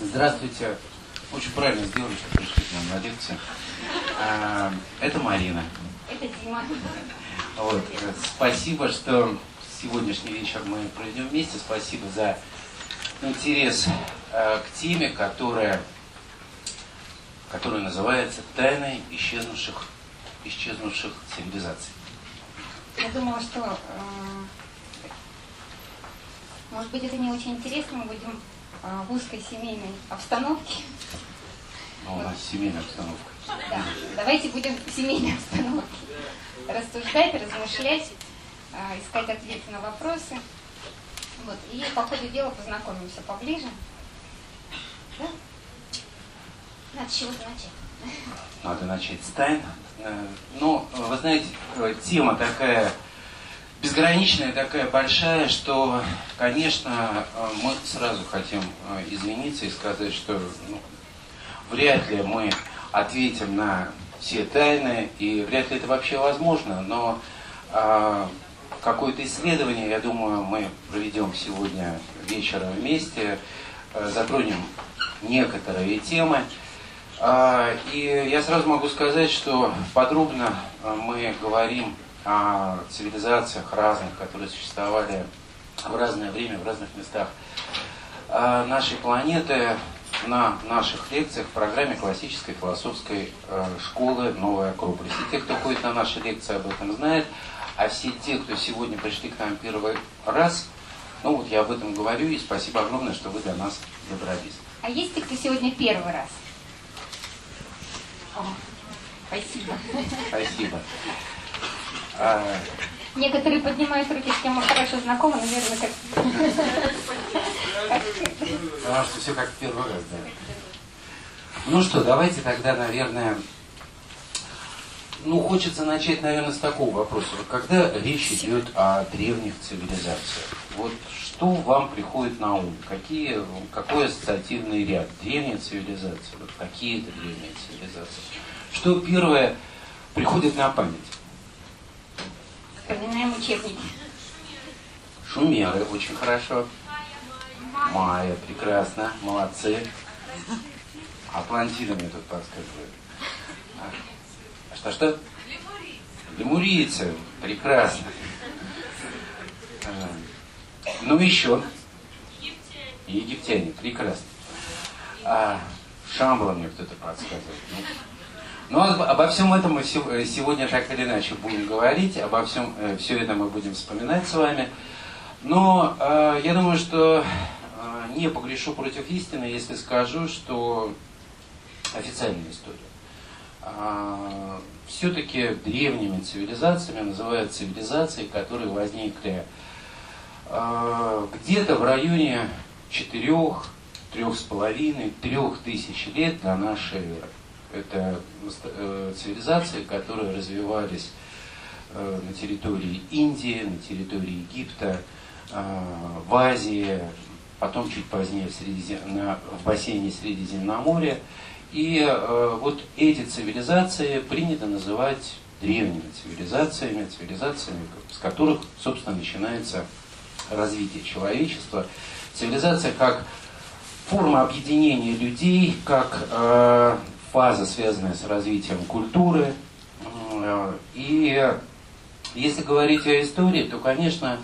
Здравствуйте. Очень правильно сделали, что пришли к нам на лекцию. А, это Марина. Это Дима. Вот. Спасибо, что сегодняшний вечер мы проведем вместе. Спасибо за интерес э, к теме, которая, которая называется «Тайны исчезнувших, исчезнувших цивилизаций». Я думала, что, э, может быть, это не очень интересно, мы будем в узкой семейной обстановке. Ну, у нас семейная обстановка. Да, давайте будем в семейной обстановке рассуждать, размышлять, э, искать ответы на вопросы. Вот, и по ходу дела познакомимся поближе. Да? Надо с чего-то начать. Надо начать с тайн. Э, Ну, вы знаете, э, тема такая безграничная, такая большая, что, конечно, э, мы сразу хотим э, извиниться и сказать, что ну, вряд ли мы ответим на все тайны, и вряд ли это вообще возможно, но а, какое-то исследование, я думаю, мы проведем сегодня вечером вместе, э, затронем некоторые темы. А, И я сразу могу сказать, что подробно мы говорим о цивилизациях разных, которые существовали в разное время, в разных местах а, нашей планеты на наших лекциях в программе классической философской э, школы «Новая Акрополь». Все те, кто ходит на наши лекции, об этом знают, а все те, кто сегодня пришли к нам первый раз, ну вот я об этом говорю, и спасибо огромное, что вы до нас добрались. А есть те, кто сегодня первый раз? О, спасибо. Спасибо. А, Некоторые поднимают руки, с кем мы хорошо знакомы, наверное, как... Потому что все как в первый раз, да. Ну что, давайте тогда, наверное, ну, хочется начать, наверное, с такого вопроса. Когда речь идет о древних цивилизациях, вот что вам приходит на ум? Какие, какой ассоциативный ряд? Древняя цивилизация, вот какие-то древние цивилизации. Что первое приходит на память? Вспоминаем учебники. Шумеры, очень хорошо. Майя, прекрасно, молодцы. Атлантида мне тут подсказывает. А что-что? Лемурийцы, прекрасно. А, Ну еще. Египтяне, прекрасно. А, Шамбала мне кто-то подсказывает. Ну, ну, об- обо всем этом мы э, сегодня так или иначе будем говорить, обо всем, все это мы будем вспоминать с вами. Но э, я думаю, что э, не погрешу против истины, если скажу, что официальная история. все-таки древними цивилизациями называют цивилизации, которые возникли э, где-то в районе четырех, трех с половиной, трех тысяч лет до нашей эры. Это э, цивилизации, которые развивались э, на территории Индии, на территории Египта, э, в Азии, потом чуть позднее в, Средизем- в бассейне Средиземноморья. И вот эти цивилизации принято называть древними цивилизациями, цивилизациями, с которых, собственно, начинается развитие человечества. Цивилизация как форма объединения людей, как фаза, связанная с развитием культуры. Э, И если говорить о истории, то, конечно,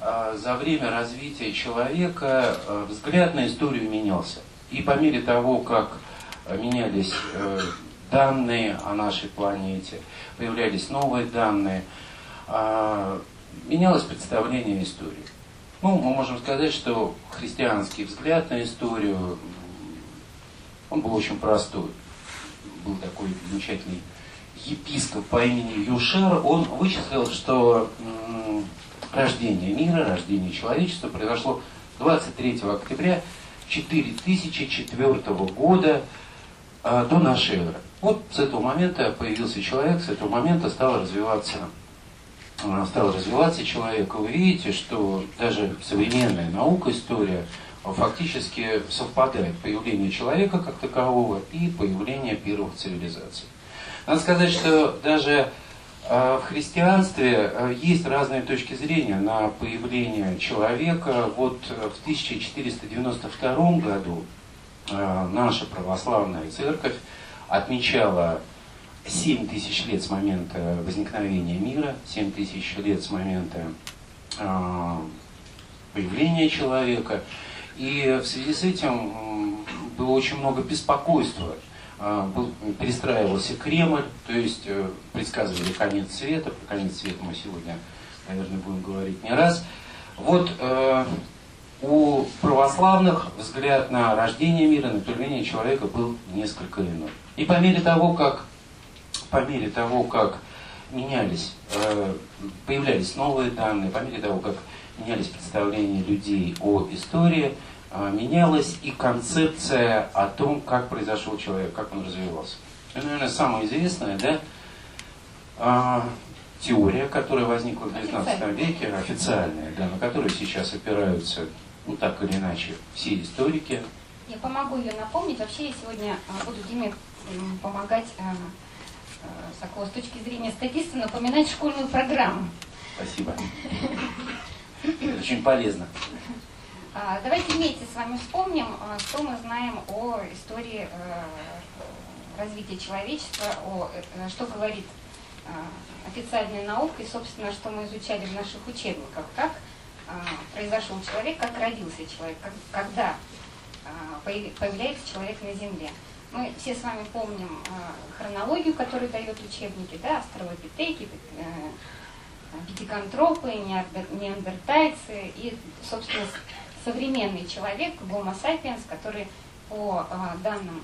э, за время развития человека э, взгляд на историю менялся. И по мере того, как менялись данные о нашей планете, появлялись новые данные, менялось представление о истории. Ну, мы можем сказать, что христианский взгляд на историю, он был очень простой. Был такой замечательный епископ по имени Юшер, он вычислил, что рождение мира, рождение человечества произошло 23 октября 4004 года а, до нашей эры. Вот с этого момента появился человек, с этого момента стал развиваться а, стал развиваться человек, вы видите, что даже современная наука, история, фактически совпадает появление человека как такового и появление первых цивилизаций. Надо сказать, что даже э, в христианстве э, есть разные точки зрения на появление человека. Вот э, в 1492 году наша православная церковь отмечала 7 тысяч лет с момента возникновения мира, 7 тысяч лет с момента появления человека. И в связи с этим было очень много беспокойства. Был, перестраивался Кремль, то есть э, предсказывали конец света, про конец света мы сегодня, наверное, будем говорить не раз. Вот э, у православных взгляд на рождение мира, на появление человека был несколько иной. И по мере того, как, по мере того, как менялись, э, появлялись новые данные, по мере того, как менялись представления людей о истории, э, менялась и концепция о том, как произошел человек, как он развивался. Это, наверное, самая известная, да, э, теория, которая возникла в XIX веке, официальная, да, на которую сейчас опираются, ну так или иначе, все историки. Я помогу ее напомнить. Вообще я сегодня буду Диме помогать такого с точки зрения статиста напоминать школьную программу. Спасибо. Это очень полезно. А, давайте вместе с вами вспомним, а, что мы знаем о истории э, развития человечества, о, э, что говорит а, официальная наука и, собственно, что мы изучали в наших учебниках, как произошел человек, как родился человек, когда появляется человек на Земле. Мы все с вами помним хронологию, которую дают учебники, да, австралопитеки, пятиконтропы, неандертальцы и, собственно, современный человек, гомо sapiens, который по данным,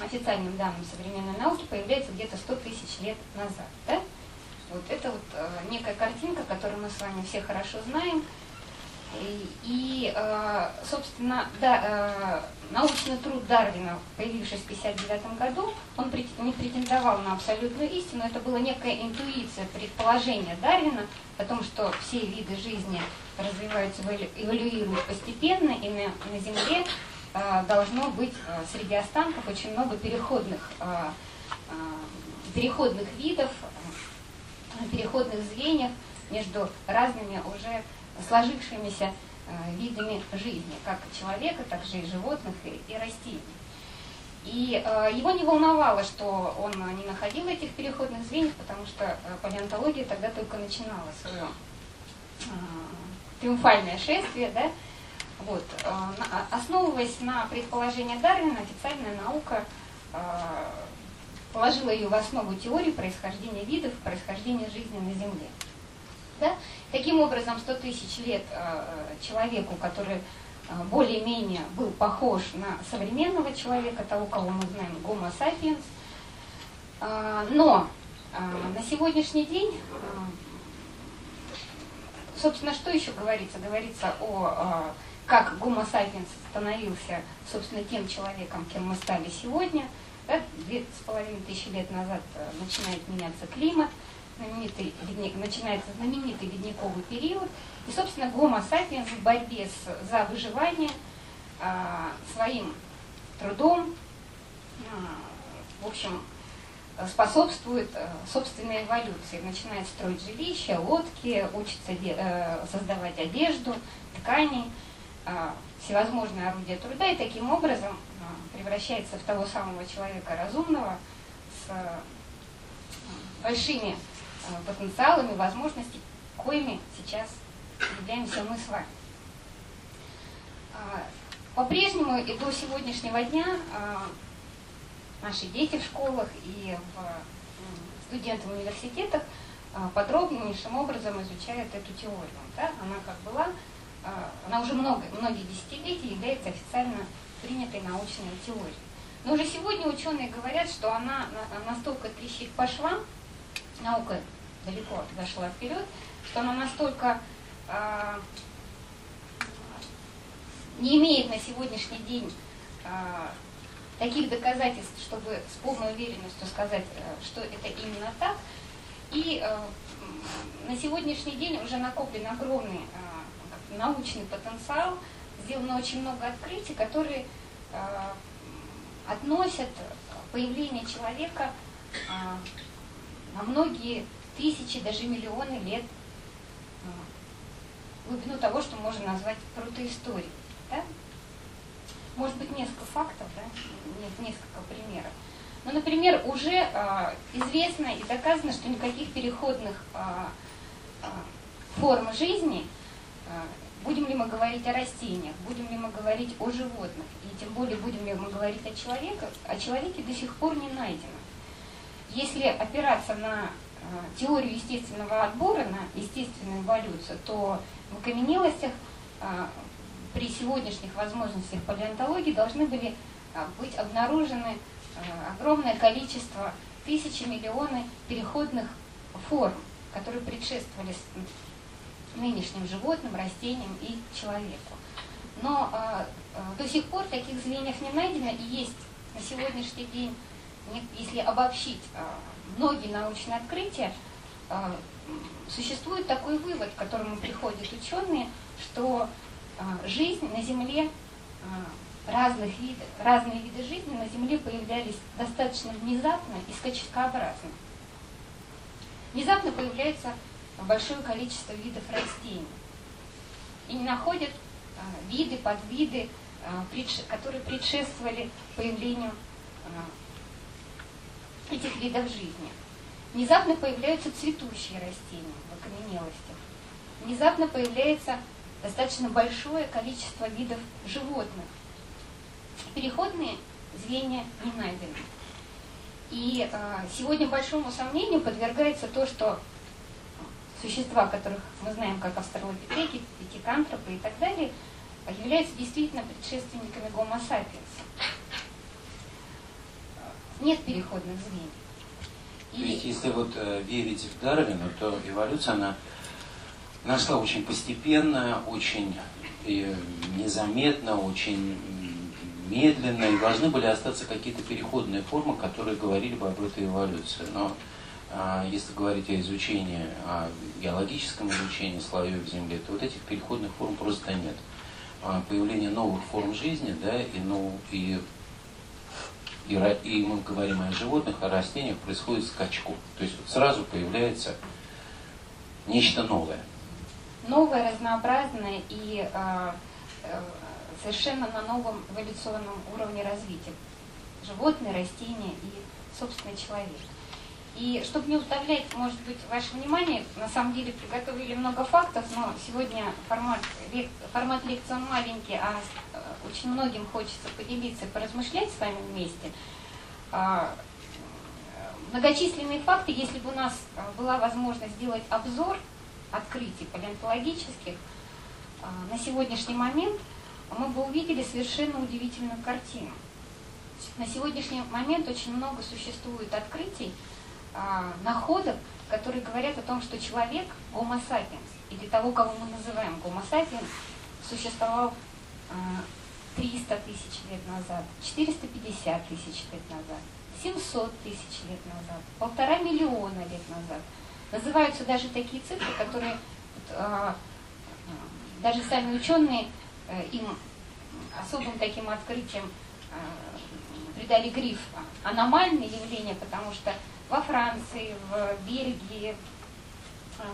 официальным данным современной науки появляется где-то 100 тысяч лет назад. Да? Вот это вот э, некая картинка, которую мы с вами все хорошо знаем, и, э, собственно, да, э, научный труд Дарвина, появившийся в 1959 году, он не претендовал на абсолютную истину, это была некая интуиция, предположение Дарвина о том, что все виды жизни развиваются, эволюируют постепенно, и на, на Земле э, должно быть среди останков очень много переходных, переходных видов, переходных звеньев между разными уже сложившимися э, видами жизни, как человека, так же и животных и, растений. И э, его не волновало, что он не находил этих переходных звеньев, потому что э, палеонтология тогда только начинала свое э, триумфальное шествие, да, вот, э, основываясь на предположении Дарвина, официальная наука э, положила ее в основу теории происхождения видов, происхождения жизни на Земле. Да? Таким образом, 100 тысяч лет э, человеку, который э, более-менее был похож на современного человека, того, кого мы знаем, sapiens. Э, но на сегодняшний день, собственно, что еще говорится? Говорится о как Homo sapiens становился, собственно, тем человеком, кем мы стали сегодня. Две с половиной тысячи лет назад начинает меняться климат, знаменитый начинается знаменитый ледниковый период. И, собственно, Гомо сапиенс в борьбе с, за выживание а, своим трудом, а, в общем, способствует а, собственной эволюции. Начинает строить жилища, лодки, учится а, создавать одежду, ткани, а, всевозможные орудия труда, и таким образом превращается в того самого человека разумного с а, большими Э, потенциалами, возможностями, коими сейчас являемся мы с вами. А, по-прежнему и до сегодняшнего дня а, наши дети в школах и в студенты в университетах а, подробнейшим образом изучают эту теорию. Да? Она как была, она уже много, многие десятилетия является официально принятой научной теорией. Но уже сегодня ученые говорят, что она настолько трещит по швам, наука далеко зашла вперед, что она настолько э, не имеет на сегодняшний день э, таких доказательств, чтобы с полной уверенностью сказать, э, что это именно так. И э, на сегодняшний день уже накоплен огромный э, научный потенциал, сделано очень много открытий, которые э, относят появление человека э, на многие тысячи, даже миллионы лет глубину того, что можно назвать протоисторией. Да? может быть, несколько фактов, да, нет, несколько примеров. Ну, например, уже э, известно и доказано, что никаких переходных э, э, форм жизни, э, будем ли мы говорить о растениях, будем ли мы говорить о животных, и тем более будем ли мы говорить о человеке, о человеке до сих пор не найдено. Если опираться на э, теорию естественного отбора, на естественную эволюцию, то в окаменелостях э, при сегодняшних возможностях палеонтологии должны были э, быть обнаружены огромное количество, тысячи, миллионы переходных форм, которые предшествовали нынешним животным, растениям и человеку. Но до сих пор таких звеньев не найдено, и есть на сегодняшний день, если обобщить э, многие научные открытия, э, существует такой вывод, к которому приходят ученые, что э, жизнь на Земле разных видов, разные виды жизни на Земле появлялись достаточно внезапно и скачкообразно. Внезапно появляется большое количество видов растений. И не находят а, виды, подвиды, а, которые предшествовали появлению а, этих видов жизни. Внезапно появляются цветущие растения в окаменелостях. Внезапно появляется достаточно большое количество видов животных, переходные звенья не найдены. И э, сегодня большому сомнению подвергается то, что существа, которых мы знаем как австралопитеки, пятикантропы и так далее, являются действительно предшественниками гомо сапиенса. Нет переходных звеньев. И... Если вот э, верить в Дарвина, то эволюция, она нашла очень постепенно, очень э, незаметно, очень медленно, и должны были остаться какие-то переходные формы, которые говорили бы об этой эволюции. Но а, если говорить о изучении, о геологическом изучении слоев Земли, то вот этих переходных форм просто нет. А, появление новых форм жизни, да, и, ну, и, и, и мы говорим о животных, о растениях, происходит скачку. То есть вот сразу появляется нечто новое. Новое, разнообразное и э, совершенно на новом эволюционном уровне развития. Животные, растения и, собственно, человек. И чтобы не утомлять, может быть, ваше внимание, на самом деле приготовили много фактов, но сегодня формат, формат лекции маленький, а э, очень многим хочется поделиться поразмышлять с вами вместе. А, многочисленные факты, если бы у нас э, была возможность сделать обзор открытий палеонтологических, а, на сегодняшний момент – мы бы увидели совершенно удивительную картину. На сегодняшний момент очень много существует открытий, находок, которые говорят о том, что человек, гомо sapiens, или того, кого мы называем гомо sapiens, существовал а, 300 тысяч лет назад, 450 тысяч лет назад, 700 тысяч лет назад, полтора миллиона лет назад. Называются даже такие цифры, которые а, даже сами ученые Э, им особым таким открытием э, придали гриф аномальные явления, потому что во Франции, в Бельгии,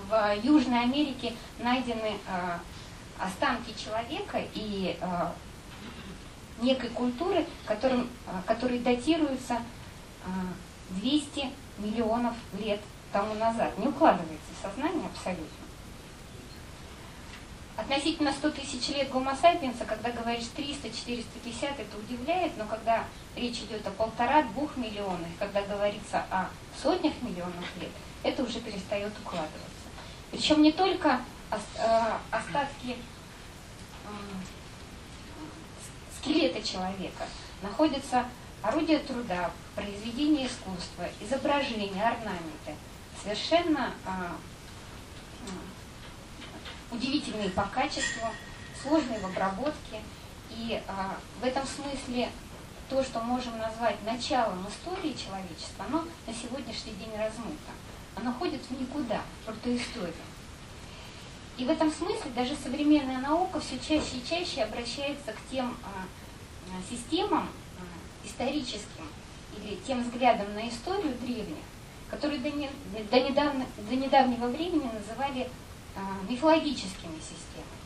в Южной Америке найдены э, останки человека и некой культуры, которым, которые датируются 200 миллионов лет тому назад. Не укладывается в сознание абсолютно. Относительно 100 тысяч лет гомо сапиенса, когда говоришь 300, 450, это удивляет, но когда речь идет о полтора-двух миллионах, когда говорится о сотнях миллионов лет, это уже перестает укладываться. Причем не только э, остатки скелета человека, находятся орудия труда, произведения искусства, изображения, орнаменты, совершенно а, удивительные по качеству, сложные в обработке. И а, в этом смысле то, что можем назвать началом истории человечества, оно на сегодняшний день размыто. Оно ходит в никуда, в протоисторию. И в этом смысле даже современная наука все чаще и чаще обращается к тем а, системам а, историческим или тем взглядам на историю древних, которые до, не, до, недавно, до недавнего времени называли мифологическими системами.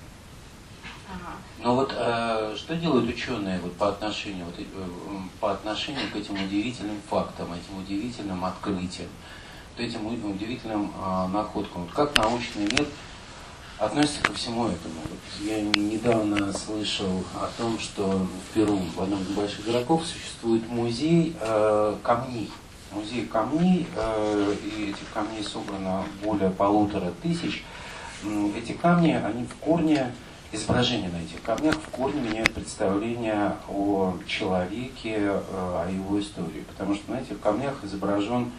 Но вот э, что делают ученые вот, по, отношению, вот, э, по отношению к этим удивительным фактам, этим удивительным открытиям, вот этим удивительным э, находкам? Вот как научный мир относится ко всему этому? Вот я недавно слышал о том, что в Перу, в одном из больших городов, существует музей э, камней. Музей камней, э, и этих камней собрано более полутора тысяч. Эти камни, они в корне изображения на этих камнях в корне меняют представление о человеке, э, о его истории. Потому что на этих камнях изображен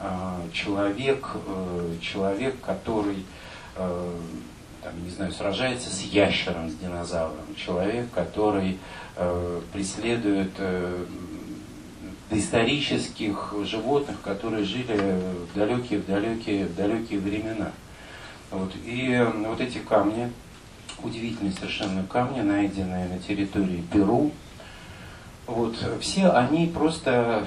э, человек, э, человек, который там, не знаю, сражается с ящером, с динозавром. Человек, который преследует доисторических животных, которые жили в далекие, в далекие, в далекие времена. Вот. И вот эти камни, удивительные совершенно камни, найденные на территории Перу. Вот, все они просто,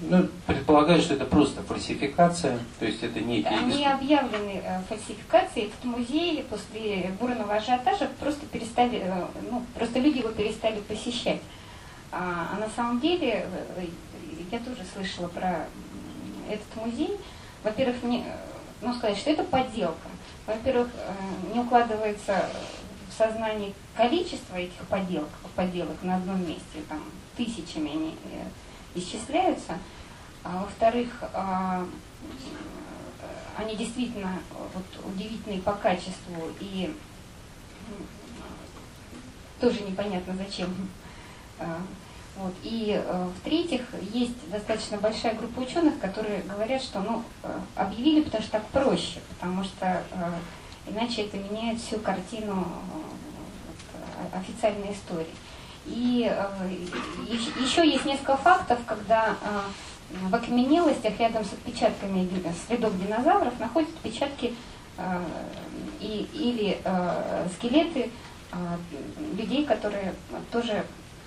ну, предполагают, что это просто фальсификация, то есть это некие... Они объявлены э, фальсификацией, этот музей после бурного ажиотажа просто перестали, э, ну, просто люди его перестали посещать. А, а на самом деле, э, я тоже слышала про этот музей, во-первых, мне, ну, сказать, что это подделка во-первых, э, не укладывается в сознании количество этих поделок, поделок на одном месте, там тысячами они э, исчисляются. А во-вторых, а, они действительно вот, удивительные по качеству и тоже непонятно зачем вот. И э, в-третьих, есть достаточно большая группа ученых, которые говорят, что ну, э, объявили, потому что так проще, потому что э, иначе это меняет всю картину э, официальной истории. И э, еще есть несколько фактов, когда э, в окаменелостях рядом с отпечатками следов динозавров находят отпечатки э, и, или э, скелеты э, людей, которые тоже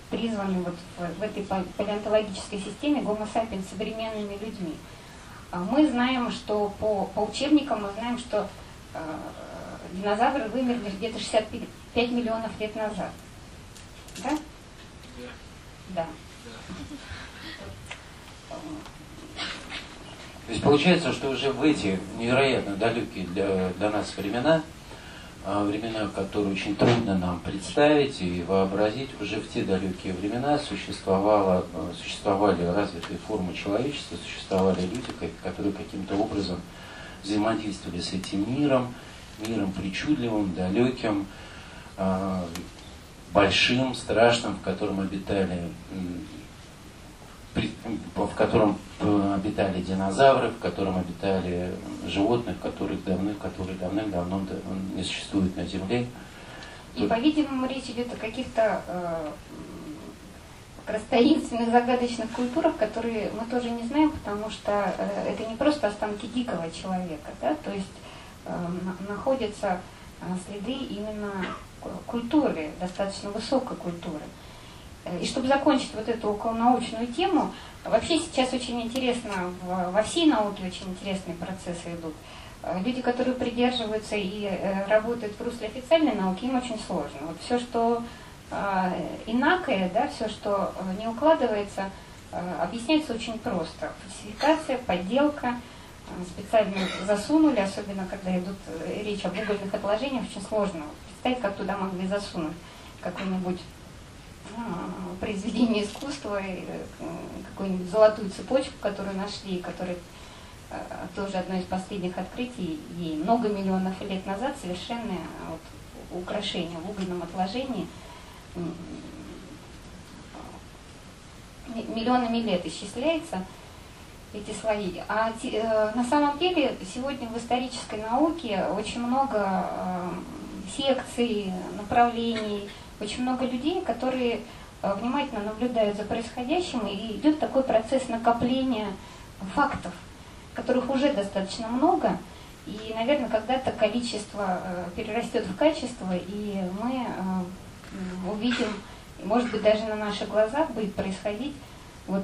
призваны вот в, в этой палеонтологической системе гомо sapiens современными людьми. А мы знаем, что по, по учебникам мы знаем, что э, динозавры вымерли где-то 65 миллионов лет назад. Да? Да. То есть получается, что уже в эти невероятно далекие для, для нас времена времена, которые очень трудно нам представить и вообразить, уже в те далекие времена существовало, а, существовали развитые формы человечества, существовали люди, которые каким-то образом взаимодействовали с этим миром, миром причудливым, далеким, а, большим, страшным, в котором обитали в котором э, обитали динозавры, в котором обитали животные, которых давно, которые давным-давно не существуют на Земле. И, по-видимому, речь идет о каких-то э, таинственных, загадочных культурах, которые мы тоже не знаем, потому что э, это не просто останки дикого человека, да, то есть э, находятся следы именно культуры, достаточно высокой культуры. И чтобы закончить вот эту околонаучную тему, вообще сейчас очень интересно, во всей науке очень интересные процессы идут. Э, люди, которые придерживаются и э, работают в русле официальной науки, им очень сложно. Вот все, что э, инакое, да, все, что не укладывается, объясняется очень просто. Фальсификация, подделка, специально засунули, особенно когда идут речь об угольных отложениях, очень сложно представить, как туда могли засунуть какой-нибудь а, произведение искусства, э, какую-нибудь золотую цепочку, которую нашли, которая э, тоже одно из последних открытий, ей много миллионов лет назад совершенное вот, украшение в угольном отложении миллионами лет исчисляется эти слои. А э, на самом деле сегодня в исторической науке очень много э, секций, направлений, очень много людей, которые э, внимательно наблюдают за происходящим, и идет такой процесс накопления фактов, которых уже достаточно много, и, наверное, когда-то количество э, перерастет в качество, и мы э, увидим, может быть, даже на наших глазах будет происходить вот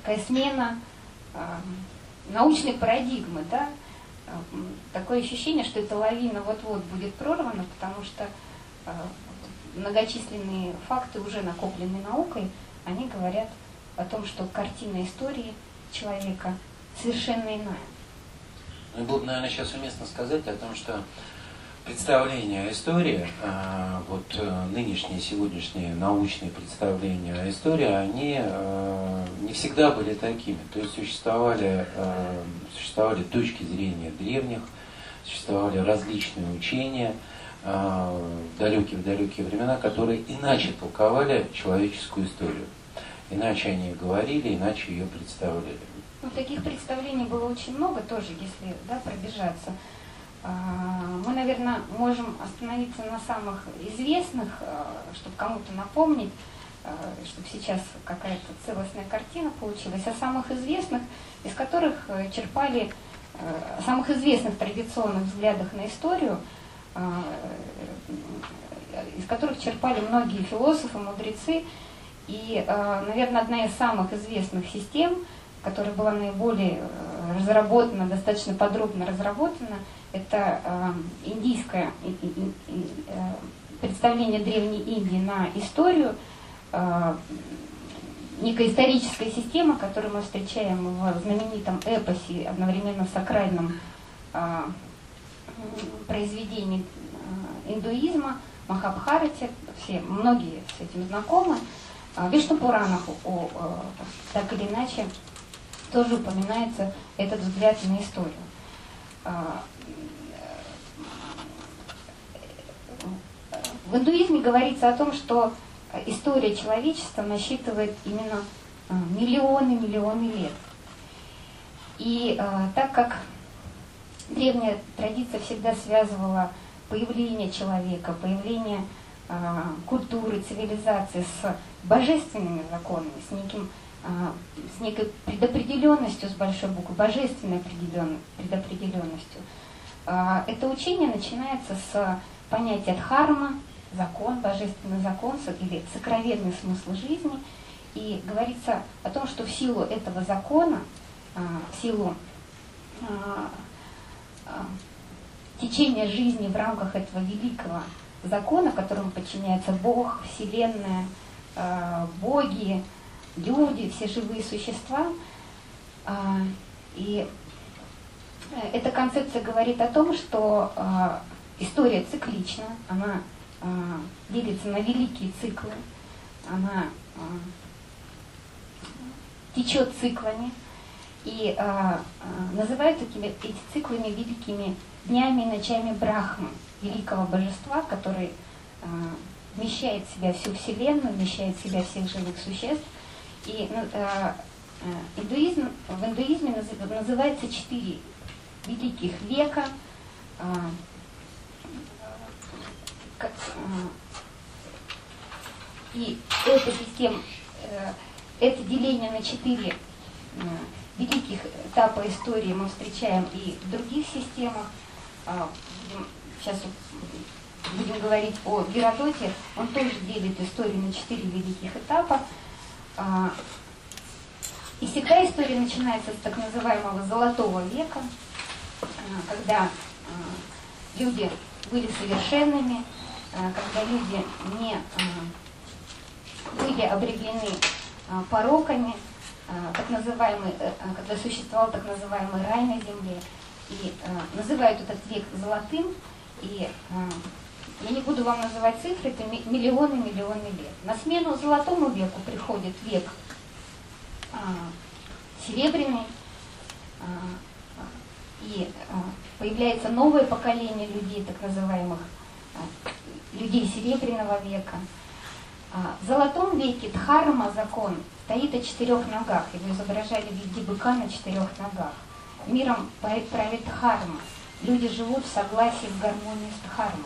такая смена научной парадигмы, да, такое ощущение, что эта лавина вот-вот будет прорвана, потому что многочисленные факты, уже накопленные наукой, они говорят о том, что картина истории человека совершенно иная. Ну и было бы, наверное, сейчас уместно сказать о том, что представления о истории, а, вот э, нынешние, сегодняшние научные представления о истории, они э, не всегда были такими. То есть существовали, э, существовали точки зрения древних, существовали различные учения далекие-далекие времена, которые иначе толковали человеческую историю. Иначе они говорили, иначе ее представляли. Ну, таких представлений было очень много тоже, если да, пробежаться. А, мы, наверное, можем остановиться на самых известных, а, чтобы кому-то напомнить, а, чтобы сейчас какая-то целостная картина получилась, о самых известных, из которых э, черпали, э, самых известных традиционных взглядах на историю, э, из которых черпали многие философы, мудрецы. И, наверное, одна из самых известных систем, которая была наиболее разработана, достаточно подробно разработана, это э, индийское э, представление Древней Индии на историю, э, некая историческая система, которую мы встречаем в знаменитом эпосе, одновременно сакральном э, произведении э, индуизма, Махабхарате, все, многие с этим знакомы. В Вишну Пуранах о, так или иначе тоже упоминается этот взгляд на историю. В индуизме говорится о том, что история человечества насчитывает именно миллионы-миллионы лет. И э, так как древняя традиция всегда связывала появление человека, появление э, культуры, цивилизации с божественными законами, с, неким, э, с некой предопределенностью с большой буквы, божественной предопределенностью, э, это учение начинается с понятия дхарма, закон, божественный закон или сокровенный смысл жизни. И говорится о том, что в силу этого закона, а, в силу а, течения жизни в рамках этого великого закона, которому подчиняется Бог, Вселенная, боги, люди, все живые существа. И эта концепция говорит о том, что история циклична, она делится на великие циклы, она течет циклами, и а, а, называют такими, эти циклами великими днями и ночами Брахмы, великого божества, который а, вмещает в себя всю Вселенную, вмещает в себя всех живых существ. И ну, а, а, индуизм, в индуизме называется четыре великих века, а, и эта система, э, это деление на четыре э, великих этапа истории мы встречаем и в других системах. А, сейчас будем говорить о Геродоте. Он тоже делит историю на четыре великих этапа. А, и всегда история начинается с так называемого золотого века, э, когда люди были совершенными, когда люди не были обреглены пороками, так называемый, когда существовал так называемый рай на земле. И называют этот век золотым, и я не буду вам называть цифры, это миллионы-миллионы лет. На смену золотому веку приходит век серебряный, и появляется новое поколение людей, так называемых людей Серебряного века. В Золотом веке Дхарма закон стоит о четырех ногах. Его изображали в виде быка на четырех ногах. Миром правит Дхарма. Люди живут в согласии, в гармонии с Дхармой.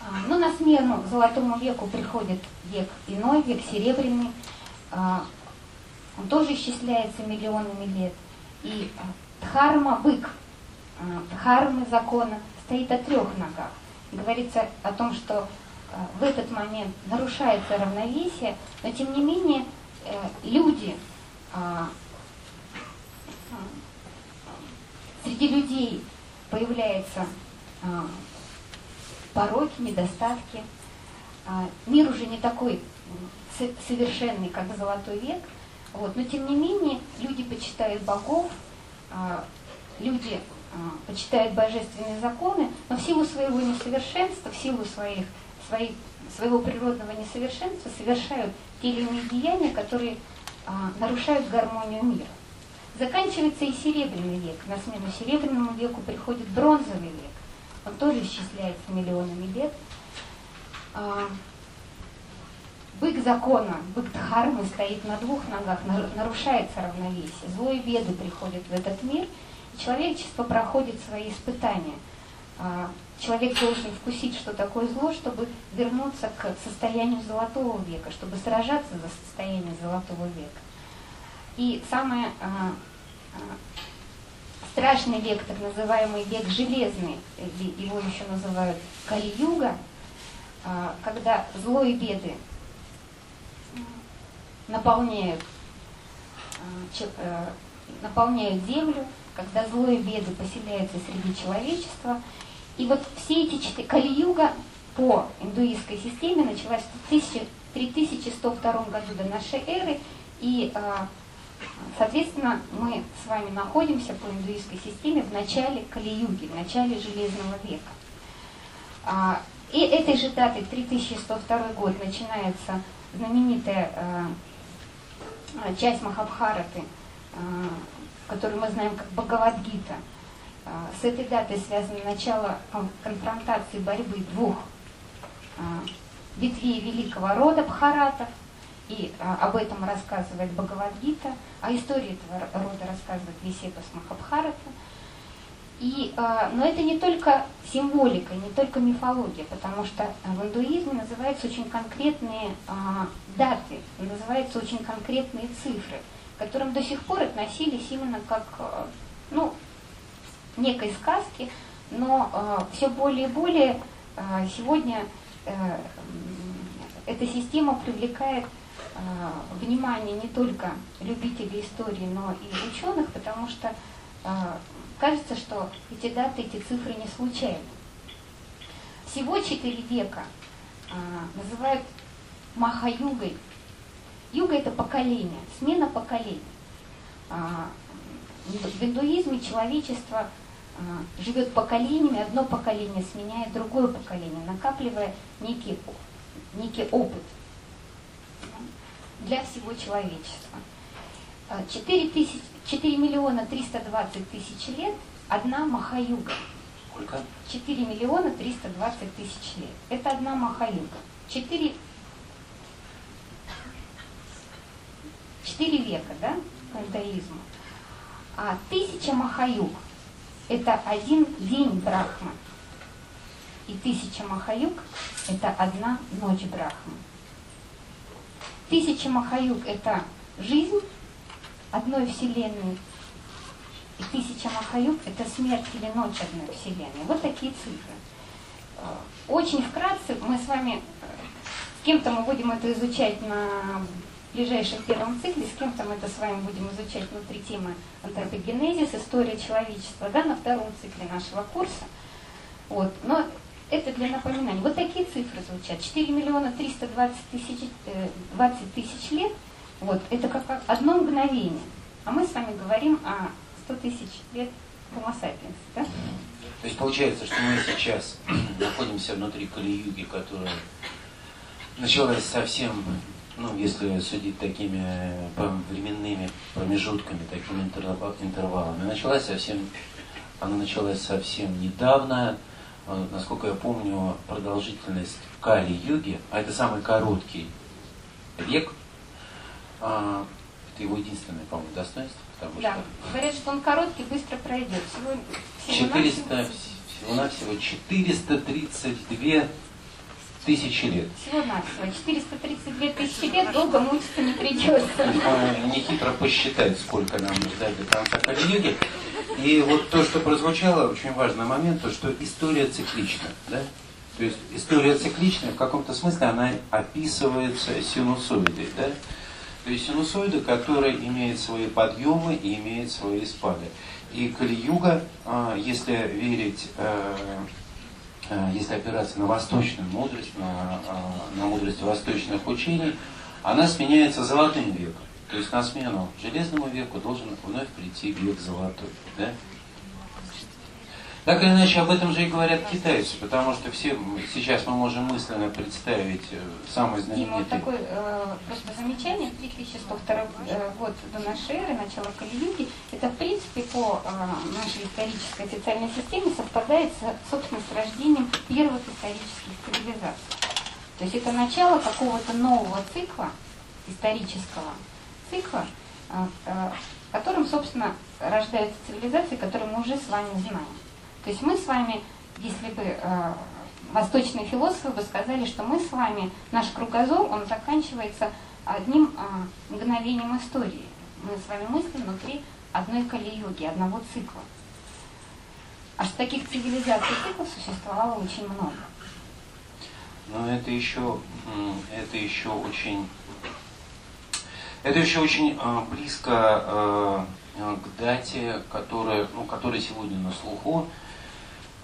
А, но на смену Золотому веку приходит век иной, век Серебряный. А, он тоже исчисляется миллионами лет. И Дхарма, бык, Дхармы закона стоит о трех ногах говорится о том, что в этот момент нарушается равновесие, но тем не менее э, люди а, среди людей появляются а, пороки, недостатки. А, мир уже не такой совершенный, как Золотой век, вот, но тем не менее люди почитают богов, люди почитают божественные законы, но в силу своего несовершенства, в силу своих, своих, своего природного несовершенства совершают те или иные деяния, которые а, нарушают гармонию мира. Заканчивается и Серебряный век. На смену Серебряному веку приходит Бронзовый век. Он тоже исчисляется миллионами лет. А, бык закона, бык Дхармы стоит на двух ногах, нарушается равновесие. Зло и беды приходят в этот мир, и человечество проходит свои испытания. А, человек должен вкусить, что такое зло, чтобы вернуться к состоянию золотого века, чтобы сражаться за состояние золотого века. И самое а, а, страшный век, так называемый век железный, его еще называют Кали-юга, а, когда зло и беды наполняют, наполняют землю, когда зло и беды поселяются среди человечества. И вот все эти четыре... Кали-юга по индуистской системе началась в 3102 году до нашей эры, и Соответственно, мы с вами находимся по индуистской системе в начале Кали-юги, в начале Железного века. А, и этой же датой, 3102 год, начинается знаменитая а, часть Махабхараты, а, которую мы знаем как Бхагавадгита. С этой датой связано начало конфронтации борьбы двух ветвей великого рода Бхаратов – и а, об этом рассказывает Бхагавадгита, а истории этого рода рассказывает Висепас Махабхарата. И, а, но это не только символика, не только мифология, потому что в индуизме называются очень конкретные а, даты, называются очень конкретные цифры, к которым до сих пор относились именно как а, ну, некой сказки, но а, все более и более а, сегодня а, эта система привлекает Э, внимание не только любителей истории, но и ученых, потому что э, кажется, что эти даты, эти цифры не случайны. Всего четыре века э, называют Махаюгой. Юга это поколение, смена поколений. В индуизме человечество живет поколениями, одно поколение сменяет другое поколение, накапливая некий, некий опыт для всего человечества. 4, тысяч, 4 миллиона 320 тысяч лет одна Махаюга. Сколько? 4 миллиона 320 тысяч лет. Это одна Махаюга. 4, 4 века, да, к А тысяча Махаюг – это один день Брахмы. И тысяча Махаюг – это одна ночь Брахмы. Тысяча Махаюг – это жизнь одной Вселенной. И тысяча Махаюг – это смерть или ночь одной Вселенной. Вот такие цифры. Э, очень вкратце мы с вами, э, с кем-то мы будем это изучать на ближайшем первом цикле, с кем-то мы это с вами будем изучать внутри темы антропогенезис, история человечества, да, на втором цикле нашего курса. Вот. Но это для напоминания. Вот такие цифры звучат. 4 миллиона 320 тысяч, 20 э, тысяч лет. Вот, это как одно мгновение. А мы с вами говорим о 100 тысяч лет Homo sapiens. Да? То есть получается, что мы сейчас находимся внутри Кали-юги, которая началась совсем, ну, если судить такими э, временными промежутками, такими интервалами, началась совсем, она началась совсем недавно, Э, насколько я помню, продолжительность Кали-юги, а это самый короткий век, а, это его единственное, по-моему, достоинство. Потому да, что говорят, что он короткий, быстро пройдет. Всего, всего 400, всего-навсего 432 тысячи лет. Всего-навсего. 432 тысячи лет долго мучиться не придется. Не хитро посчитать, сколько нам ждать до конца Кали-юги. И вот то, что прозвучало, очень важный момент, то, что история циклична. Да? То есть история цикличная, в каком-то смысле она описывается синусоидой. Да? То есть синусоида, которая имеет свои подъемы и имеет свои спады. И Кали-юга, а, если верить, э, если опираться на восточную мудрость, на, а, на мудрость восточных учений, она сменяется золотым веком. То есть на смену железному веку должен вновь прийти век золотой. Да? Так или иначе, об этом же и говорят китайцы, потому что все сейчас мы можем мысленно представить э, самый знаменитый... Дима, вот такое э, просто замечание, 3102 э, год до нашей эры, начало Кали-юги, это в принципе по э, нашей исторической социальной системе совпадает с, собственно, с рождением первых исторических цивилизаций. То есть это начало какого-то нового цикла, исторического цикла, э, э, которым, собственно, рождаются цивилизации, которые мы уже с вами знаем. То есть мы с вами, если бы э, восточные философы бы сказали, что мы с вами, наш кругозор, он заканчивается одним э, мгновением истории. Мы с вами мыслим внутри одной кали-йоги, одного цикла. А что таких цивилизаций циклов существовало очень много. Но это еще, это еще очень, это еще очень э, близко э, к дате, которая, ну, которая сегодня на слуху.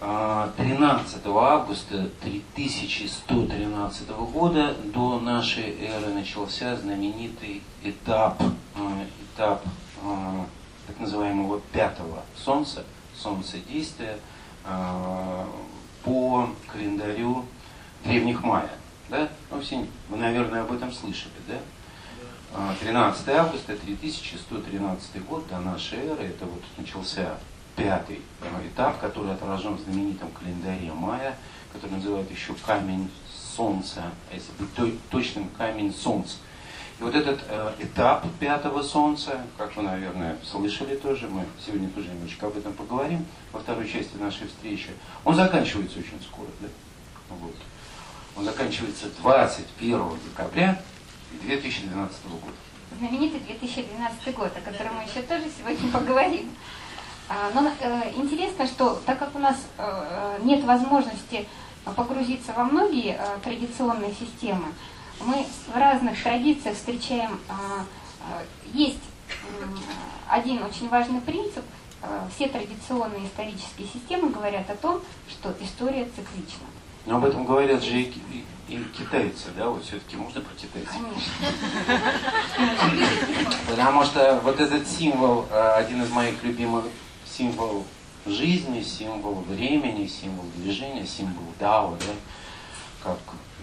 13 августа 3113 года до нашей эры начался знаменитый этап, э, этап э, так называемого пятого солнца, солнцедействия по календарю древних майя. Да? Ну, все, вы, наверное, об этом слышали, да? 13 августа 3113 год до нашей эры, это вот начался пятый этап, который отражен в знаменитом календаре Майя, который называют еще камень солнца, а если быть точным, камень солнца. И вот этот э, этап пятого солнца, как вы, наверное, слышали тоже, мы сегодня тоже немножечко об этом поговорим во второй части нашей встречи, он заканчивается очень скоро. Да? Вот. Он заканчивается 21 декабря 2012 года. Знаменитый 2012 год, о котором мы еще тоже сегодня поговорим. А, но э, интересно, что так как у нас э, нет возможности погрузиться во многие э, традиционные системы, мы в разных традициях встречаем, есть один очень важный принцип, все традиционные исторические системы говорят о том, что история циклична. Но об этом говорят же и, и, и китайцы, да, вот все-таки можно про китайцев? Конечно. Потому что вот этот символ, один из моих любимых символ жизни, символ времени, символ движения, символ дао, да, как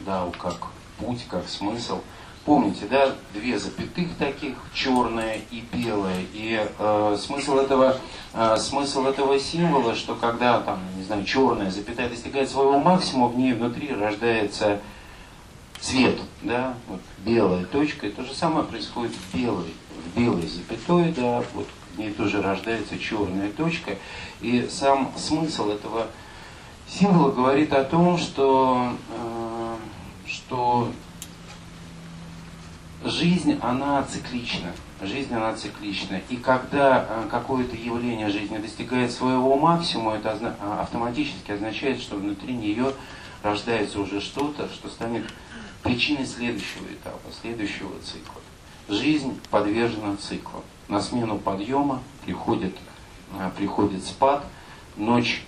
дао, как путь, как смысл. Помните, да, две запятых таких, черная и белая. И э, смысл этого э, смысл этого символа, что когда там, не знаю, черная запятая достигает своего максимума, в ней внутри рождается цвет, да, вот белая точка, и то же самое происходит в белой, в белой запятой, да, вот ней тоже рождается черная точка. И сам смысл этого символа говорит о том, что, э, что жизнь, она циклична. Жизнь, она циклична. И когда э, какое-то явление жизни достигает своего максимума, это автоматически означает, что внутри нее рождается уже что-то, что станет причиной следующего этапа, следующего цикла. Жизнь подвержена циклам. На смену подъема приходит, э, приходит спад, ночь,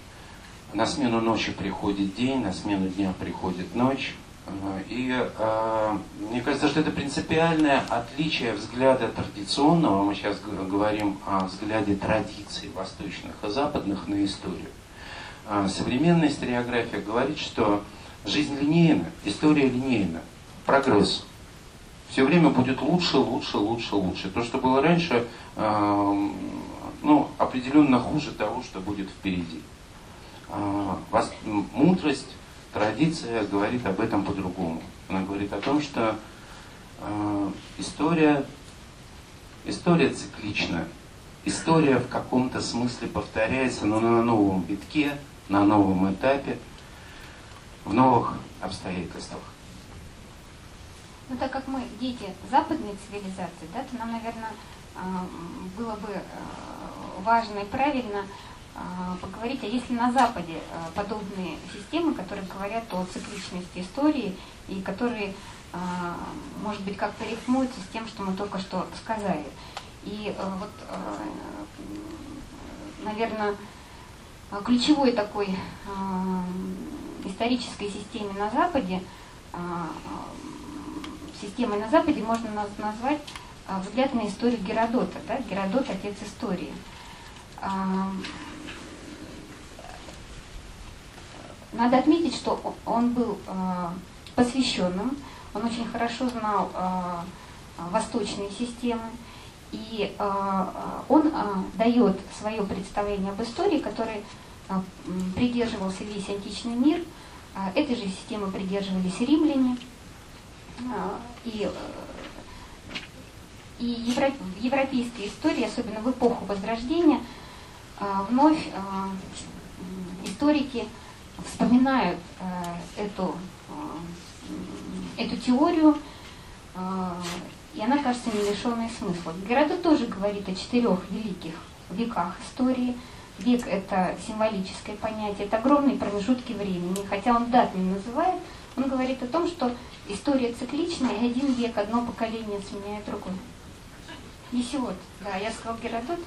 на смену ночи приходит день, на смену дня приходит ночь. Э, и э, мне кажется, что это принципиальное отличие взгляда традиционного, мы сейчас говорим о взгляде традиций восточных и западных на историю. Современная историография говорит, что жизнь линейна, история линейна, прогресс все время будет лучше, лучше, лучше, лучше. То, что было раньше, э, ну, определенно хуже того, что будет впереди. Э, мудрость, традиция говорит об этом по-другому. Она говорит о том, что э, история, история циклична. История в каком-то смысле повторяется, но на новом витке, на новом этапе, в новых обстоятельствах. Ну, так как мы дети западной цивилизации, да, то нам, наверное, а, было бы э, важно и правильно а, поговорить, а если на Западе подобные системы, которые говорят о цикличности истории и которые а, может быть, как-то рифмуется с тем, что мы только что сказали. И вот, наверное, ключевой такой исторической системе на Западе, системой на Западе можно назвать взгляд на историю Геродота. Да? Геродот – отец истории. Надо отметить, что он был посвященным, он очень хорошо знал восточные системы, и он дает свое представление об истории, которой придерживался весь античный мир. Этой же системы придерживались римляне. И и в европейской истории, особенно в эпоху Возрождения, а, вновь а, историки вспоминают а, эту, эту теорию, и она кажется не лишенной смысла. Геродот тоже говорит о четырех великих веках истории. Век – это символическое понятие, это огромные промежутки времени. Хотя он дат не называет, он говорит о том, что история цикличная, и один век, одно поколение сменяет другое. Несиот. Да, я сказал Геродот.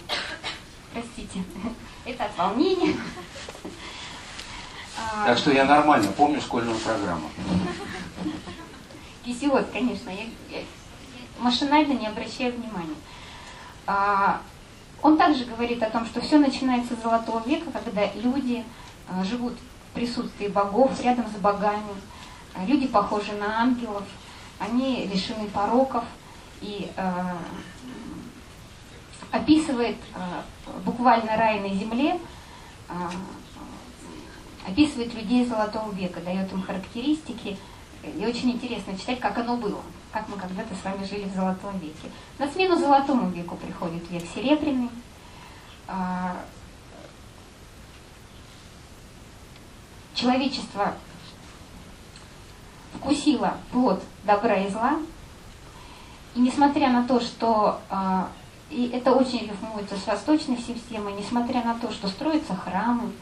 Простите. Это от волнения. А, так что я нормально помню школьную программу. Гесиод, конечно, я, я машинально не обращаю внимания. А, он также говорит о том, что все начинается с Золотого века, когда люди а, живут в присутствии богов, рядом с богами. А, люди похожи на ангелов, они лишены пороков, и а, описывает а, буквально рай на земле, а, описывает людей Золотого века, дает им характеристики. И очень интересно читать, как оно было, как мы когда-то с вами жили в Золотом веке. На смену Золотому веку приходит век Серебряный. А, человечество вкусило плод добра и зла, и несмотря на то, что и это очень рифмуется с восточной системой, несмотря на то, что строятся храмы,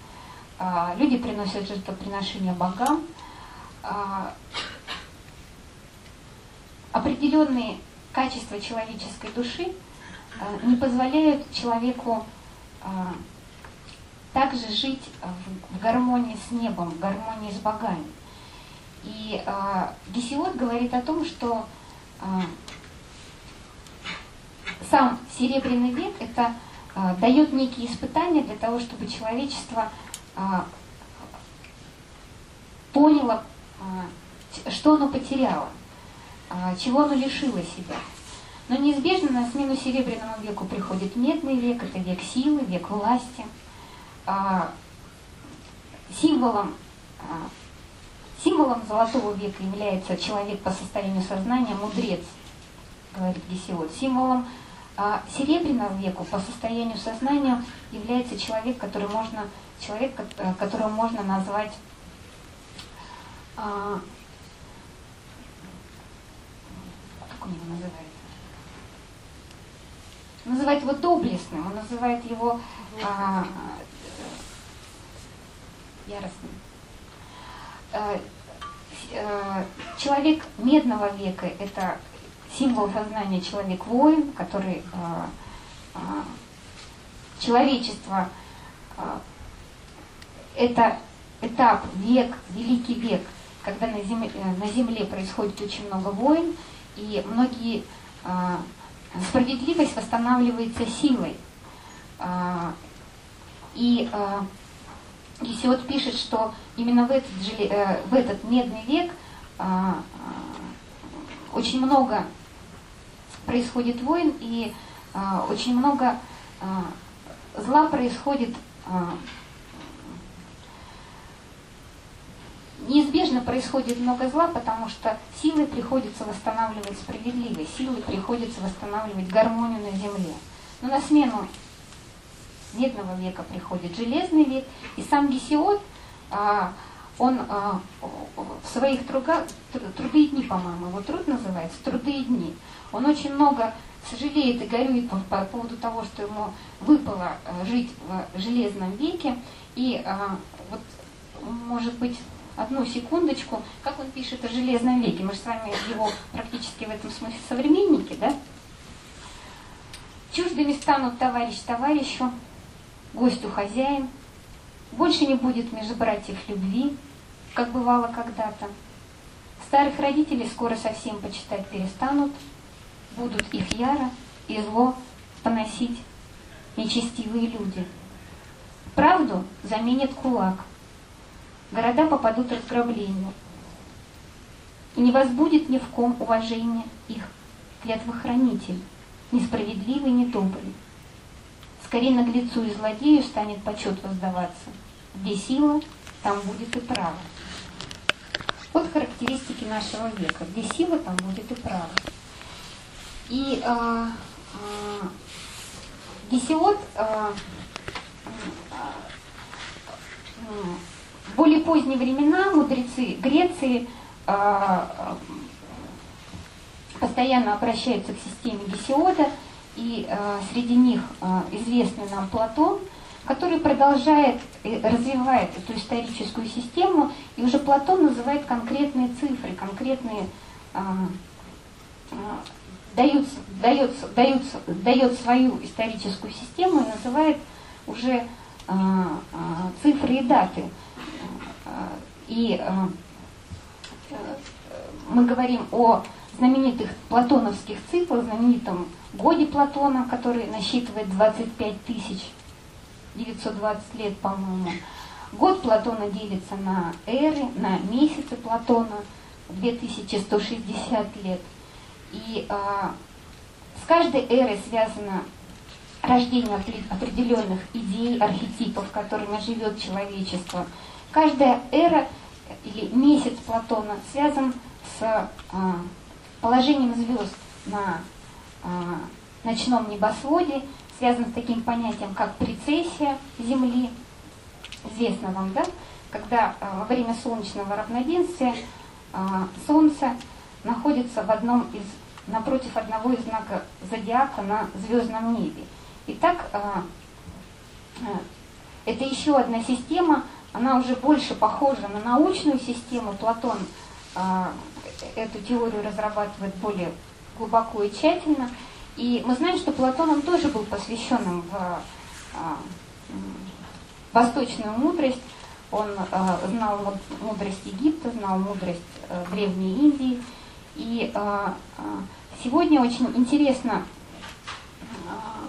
а, люди приносят жертвоприношения богам, а, определенные качества человеческой души а, не позволяют человеку также жить в гармонии с небом, в гармонии с богами. И Гесиод говорит о том, что сам Серебряный век это э, дает некие испытания для того, чтобы человечество э, поняло, э, что оно потеряло, э, чего оно лишило себя. Но неизбежно на смену Серебряному веку приходит Медный век, это век силы, век власти. Э, символом, э, символом Золотого века является человек по состоянию сознания, мудрец, говорит Гесиод. Символом а серебряного веку по состоянию сознания является человек, который можно, человек, э, которого можно назвать а, как он его называет? называет его доблестным, он называет его а, яростным. А, человек медного века – это символ сознания человек-воин, который э, э, человечество э, это этап, век, великий век, когда на земле, на земле происходит очень много войн, и многие справедливость восстанавливается силой. И Гесиод пишет, что именно в этот, в этот медный век очень много происходит войн, и э, очень много э, зла происходит, э, неизбежно происходит много зла, потому что силой приходится восстанавливать справедливость, силой приходится восстанавливать гармонию на земле. Но на смену медного века приходит железный век, и сам Гесиод, он в своих трудах, труды и дни, по-моему, его труд называется, труды и дни, он очень много сожалеет и горюет по, по поводу того, что ему выпало э, жить в железном веке. И э, вот, может быть, одну секундочку, как он пишет о Железном веке. Мы же с вами его практически в этом смысле современники, да? Чуждыми станут товарищ товарищу, гостю хозяин. Больше не будет между братьев любви, как бывало когда-то. Старых родителей скоро совсем почитать перестанут, будут их яро и зло поносить нечестивые люди. Правду заменит кулак. Города попадут в разграбление. И не возбудит ни в ком уважения их клятвохранитель, несправедливый, недобрый. Скорее наглецу и злодею станет почет воздаваться. Где сила, там будет и право. Вот характеристики нашего века. Где сила, там будет и право. И э, э, Гесиод э, в более поздние времена мудрецы Греции э, постоянно обращаются к системе Гесиода, и э, среди них э, известный нам Платон, который продолжает развивает эту историческую систему, и уже Платон называет конкретные цифры, конкретные дают, дает, дает, дает свою историческую систему и называет уже а, а, цифры и даты. И а, мы говорим о знаменитых платоновских циклах, знаменитом годе Платона, который насчитывает 25 тысяч 920 лет, по-моему. Год Платона делится на эры, на месяцы Платона, 2160 лет. И а, с каждой эрой связано рождение определенных идей, архетипов, которыми живет человечество. Каждая эра или месяц Платона связан с а, положением звезд на а, ночном небосводе, связан с таким понятием, как прецессия Земли. Известно вам, да? Когда а, во время солнечного равноденствия а, Солнце находится в одном из напротив одного из знаков зодиака на звездном небе. Итак, а, это еще одна система, она уже больше похожа на научную систему. Платон эту теорию разрабатывает более глубоко и тщательно. И мы знаем, что Платон он тоже был посвященным в восточную мудрость. Он знал мудрость Египта, знал мудрость э, Древней Индии. И а, а, сегодня очень интересно а,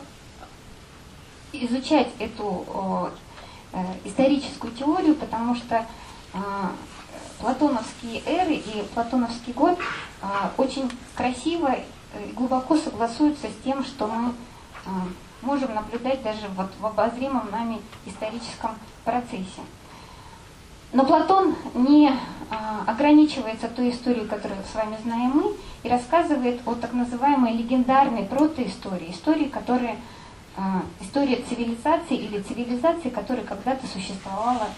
изучать эту э, историческую теорию, потому что платоновские эры и платоновский год очень красиво глубоко согласуются с тем, что мы можем наблюдать даже вот в обозримом нами историческом процессе. Но Платон не а, ограничивается той историей, которую с вами знаем мы, и рассказывает о так называемой легендарной протоистории, истории, которая, история цивилизации или цивилизации, которая когда-то существовала,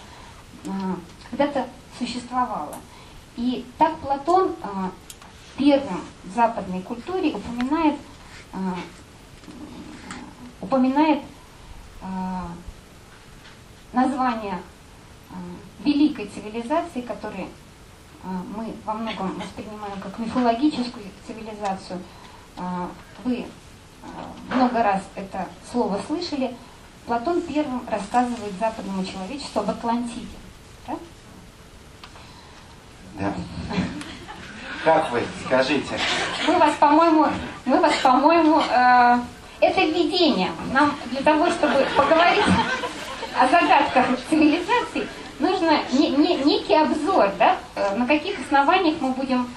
когда-то существовала. И так Платон первым в западной культуре упоминает, упоминает название великой цивилизации, которую а, мы во многом воспринимаем как мифологическую цивилизацию. Вы много раз это слово слышали. Платон первым рассказывает западному человечеству об Атлантиде. Да? Да. Как вы, скажите? Мы вас, по-моему, мы вас, по-моему, э, это введение. Нам для того, чтобы поговорить о загадках цивилизации, нужно не, не, некий обзор, да, э, на каких основаниях мы будем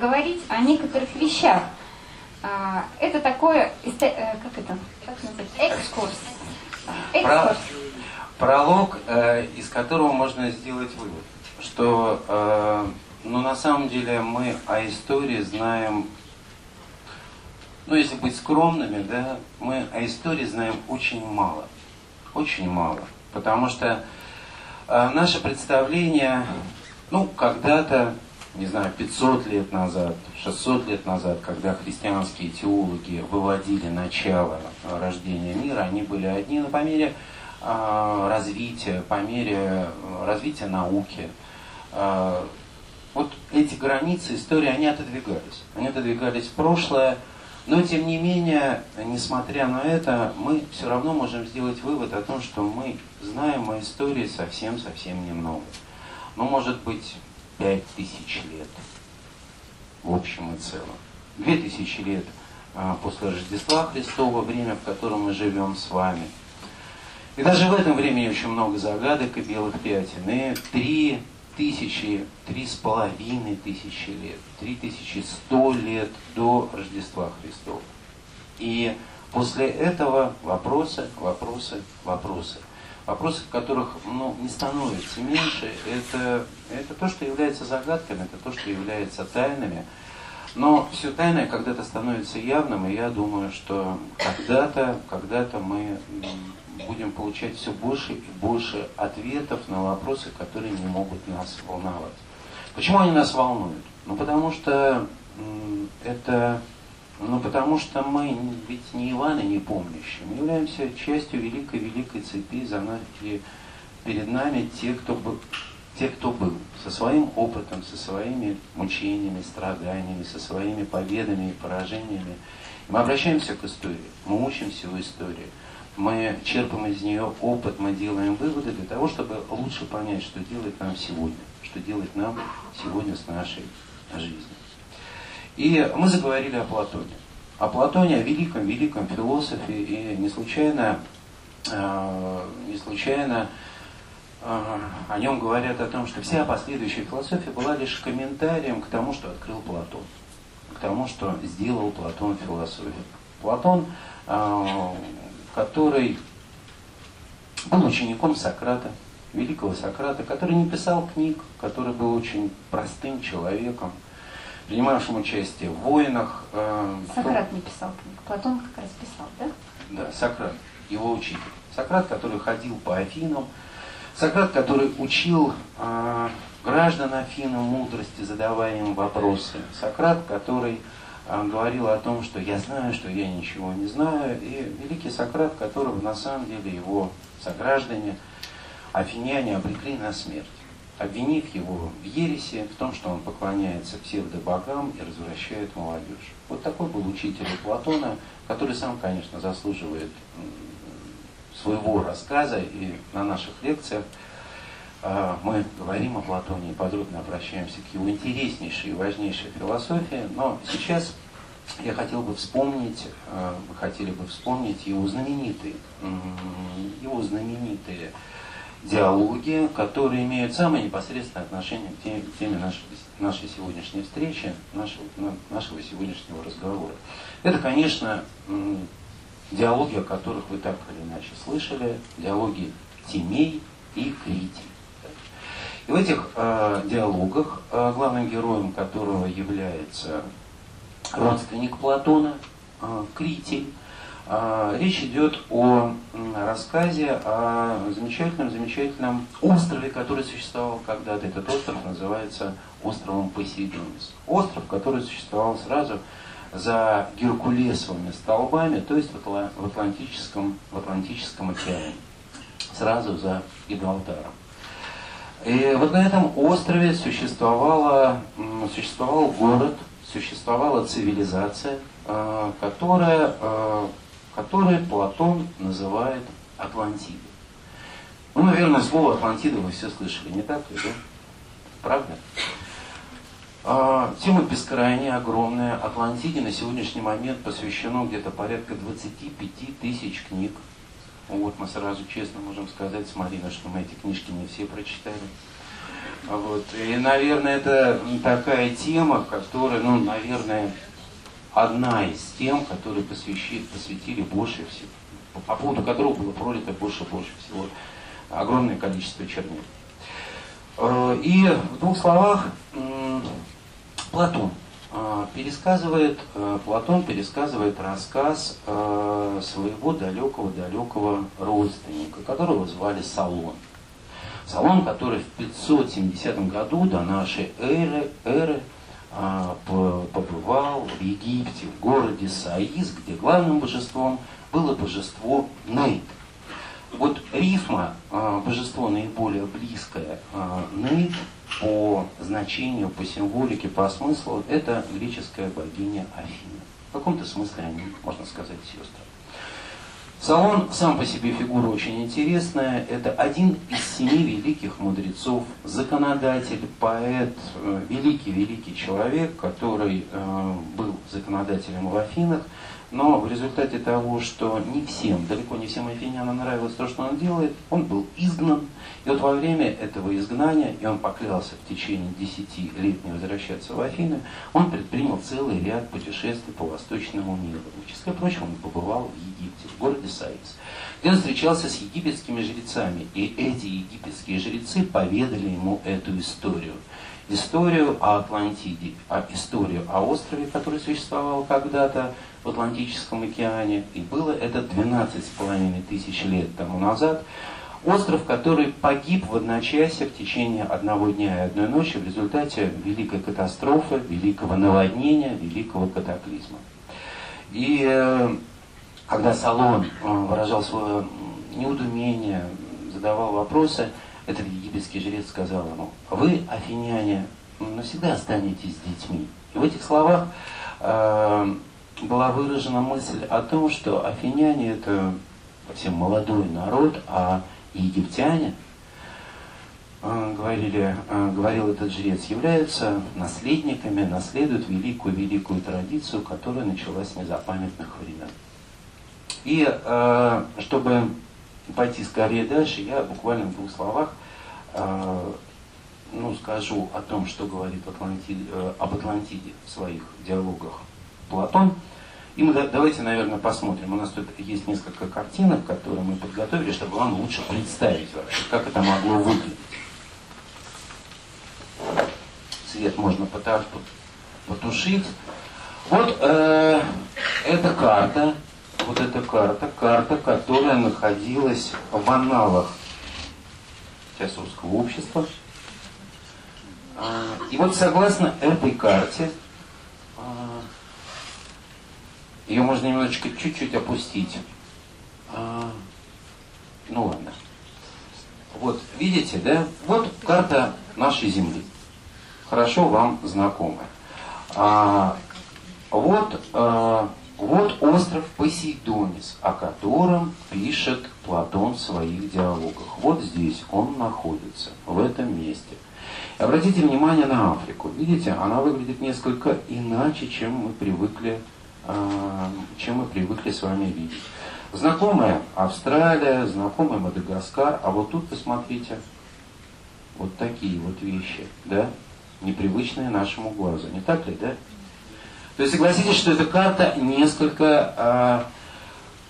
говорить о некоторых вещах. А, это такое, э, как это, как называется, экскурс. экскурс. Пролог, э, из которого можно сделать вывод, что ну, на самом деле мы о истории знаем, ну, если быть скромными, да, мы о истории знаем очень мало. Очень мало. Потому что э, наше представление, ну, когда-то, не знаю, 500 лет назад, 600 лет назад, когда христианские теологи выводили начало рождения мира, они были одни, но по мере э, развития, по мере развития науки, А, вот эти границы истории, они отодвигались. Они отодвигались в прошлое, но тем не менее, несмотря на это, мы все равно можем сделать вывод о том, что мы знаем о истории совсем-совсем немного. Ну, может быть, пять тысяч лет в общем и целом. Две тысячи лет а, после Рождества Христова, время, в котором мы живем с вами. И даже в этом времени очень много загадок и белых пятен. И три тысячи, три с половиной тысячи лет, три тысячи сто лет до Рождества Христова. И после этого вопросы, вопросы, вопросы. Вопросы, которых ну, не становится меньше, это, это то, что является загадками, это то, что является тайнами. Но все тайное когда-то становится явным, и я думаю, что когда-то, когда-то мы будем получать все больше и больше ответов на вопросы, которые не могут нас волновать. Почему они нас волнуют? Ну, потому что это, ну, потому что мы ведь не Иваны не помнящие. Мы являемся частью великой-великой цепи, за нами, перед нами те, кто был, те, кто был, со своим опытом, со своими мучениями, страданиями, со своими победами и поражениями. Мы обращаемся к истории, мы учимся у истории мы черпаем из нее опыт, мы делаем выводы для того, чтобы лучше понять, что делать нам сегодня, что делать нам сегодня с нашей жизнью. И мы заговорили о Платоне. О Платоне, о великом-великом философе, и не случайно, э, не случайно э, о нем говорят о том, что вся последующая философия была лишь комментарием к тому, что открыл Платон, к тому, что сделал Платон в философии. Платон э, который был учеником Сократа, великого Сократа, который не писал книг, который был очень простым человеком, принимавшим участие в войнах. Э, Сократ не писал книг, Платон как раз писал, да? Да, Сократ, его учитель. Сократ, который ходил по Афинам, Сократ, который учил э, граждан Афины мудрости, задавая им вопросы. Сократ, который говорил о том, что я знаю, что я ничего не знаю. И великий Сократ, которого на самом деле его сограждане, афиняне, обрекли на смерть, обвинив его в ересе, в том, что он поклоняется псевдобогам и развращает молодежь. Вот такой был учитель Платона, который сам, конечно, заслуживает своего рассказа, и на наших лекциях мы говорим о Платоне и подробно обращаемся к его интереснейшей и важнейшей философии, но сейчас я хотел бы вспомнить, а, мы хотели бы вспомнить его знаменитые, его знаменитые диалоги, которые имеют самое непосредственное отношение к теме, к теме нашей, нашей сегодняшней встречи, нашего, нашего сегодняшнего разговора. Это, конечно, диалоги, о которых вы так или иначе слышали, диалоги Тимей и Критий. И в этих э, диалогах, э, главным героем которого является родственник Платона, э, Критий, э, речь идет о э, рассказе о замечательном-замечательном острове, который существовал когда-то. Этот остров называется островом Посейдонис. Остров, который существовал сразу за Геркулесовыми столбами, то есть в Атлантическом, в Атлантическом океане, сразу за Гибралтаром. И вот на этом острове существовала, существовал город, существовала цивилизация, э, которая, э, которую Платон называет Атлантидой. Ну, наверное, слово Атлантида вы все слышали, не так ли, да? Правда? А, тема бескрайняя, огромная. Атлантиде на сегодняшний момент посвящено где-то порядка 25 тысяч книг. Вот мы сразу честно можем сказать с Мариной, что мы эти книжки не все прочитали. Вот. И, наверное, это такая тема, которая, ну, наверное, одна из тем, которые посвящили, посвятили больше всего, по поводу которого было пролито больше, больше всего огромное количество чернил. Э, и в двух словах Платон пересказывает, э, Платон пересказывает рассказ своего далекого-далекого родственника, которого звали Салон. Салон, который в 570 году до нашей эры, эры а, побывал в Египте, в городе Саис, где главным божеством было божество Нейт. Вот рифма, а, божество наиболее близкое, а, Нейт, по значению, по символике, по смыслу, это греческая богиня Афина. В каком-то смысле они, можно сказать, сестры. Салон сам по себе фигура очень интересная. Это один из семи великих мудрецов, законодатель, поэт, великий-великий человек, который э, был законодателем в Афинах. Но в результате того, что не всем, далеко не всем афинянам нравилось то, что он делает, он был изгнан. И вот во время этого изгнания, и он поклялся в течение 10 лет не возвращаться в Афины, он предпринял целый ряд путешествий по восточному миру. В числе прочего, он побывал в Египте, в городе Саис, где он встречался с египетскими жрецами. И эти египетские жрецы поведали ему эту историю историю о Атлантиде, а историю о острове, который существовал когда-то, в Атлантическом океане, и было это 12,5 тысяч лет тому назад. Остров, который погиб в одночасье в течение одного дня и одной ночи в результате великой катастрофы, великого наводнения, великого катаклизма. И э, когда Салон э, выражал свое неудумение, задавал вопросы, этот египетский жрец сказал ему, вы, афиняне, навсегда останетесь детьми. И в этих словах э, была выражена мысль о том, что афиняне это совсем молодой народ, а египтяне, э, говорили, э, говорил этот жрец, являются наследниками, наследуют великую-великую традицию, которая началась с незапамятных времен. И э, чтобы пойти скорее дальше, я буквально в двух словах ну, скажу о том, что говорит Атлантиде, об Атлантиде в своих диалогах Платон. И мы давайте, наверное, посмотрим. У нас тут есть несколько картинок, которые мы подготовили, чтобы вам лучше представить вообще, как это могло выглядеть. Свет можно потушить. Вот э, эта карта, вот эта карта, карта, которая находилась в аналах Теософского общества. А, и вот согласно этой карте, ее можно немножечко чуть-чуть опустить. А, ну ладно. Вот, видите, да? Вот карта нашей Земли. Хорошо вам знакомая. А, вот, а, вот остров Посейдонис, о котором пишет Платон в своих диалогах. Вот здесь он находится, в этом месте. Обратите внимание на Африку. Видите, она выглядит несколько иначе, чем мы привыкли а, чем мы привыкли с вами видеть. Знакомая Австралия, знакомая Мадагаскар, а вот тут посмотрите, вот такие вот вещи, да, непривычные нашему глазу, не так ли, да? То есть согласитесь, что эта карта несколько а,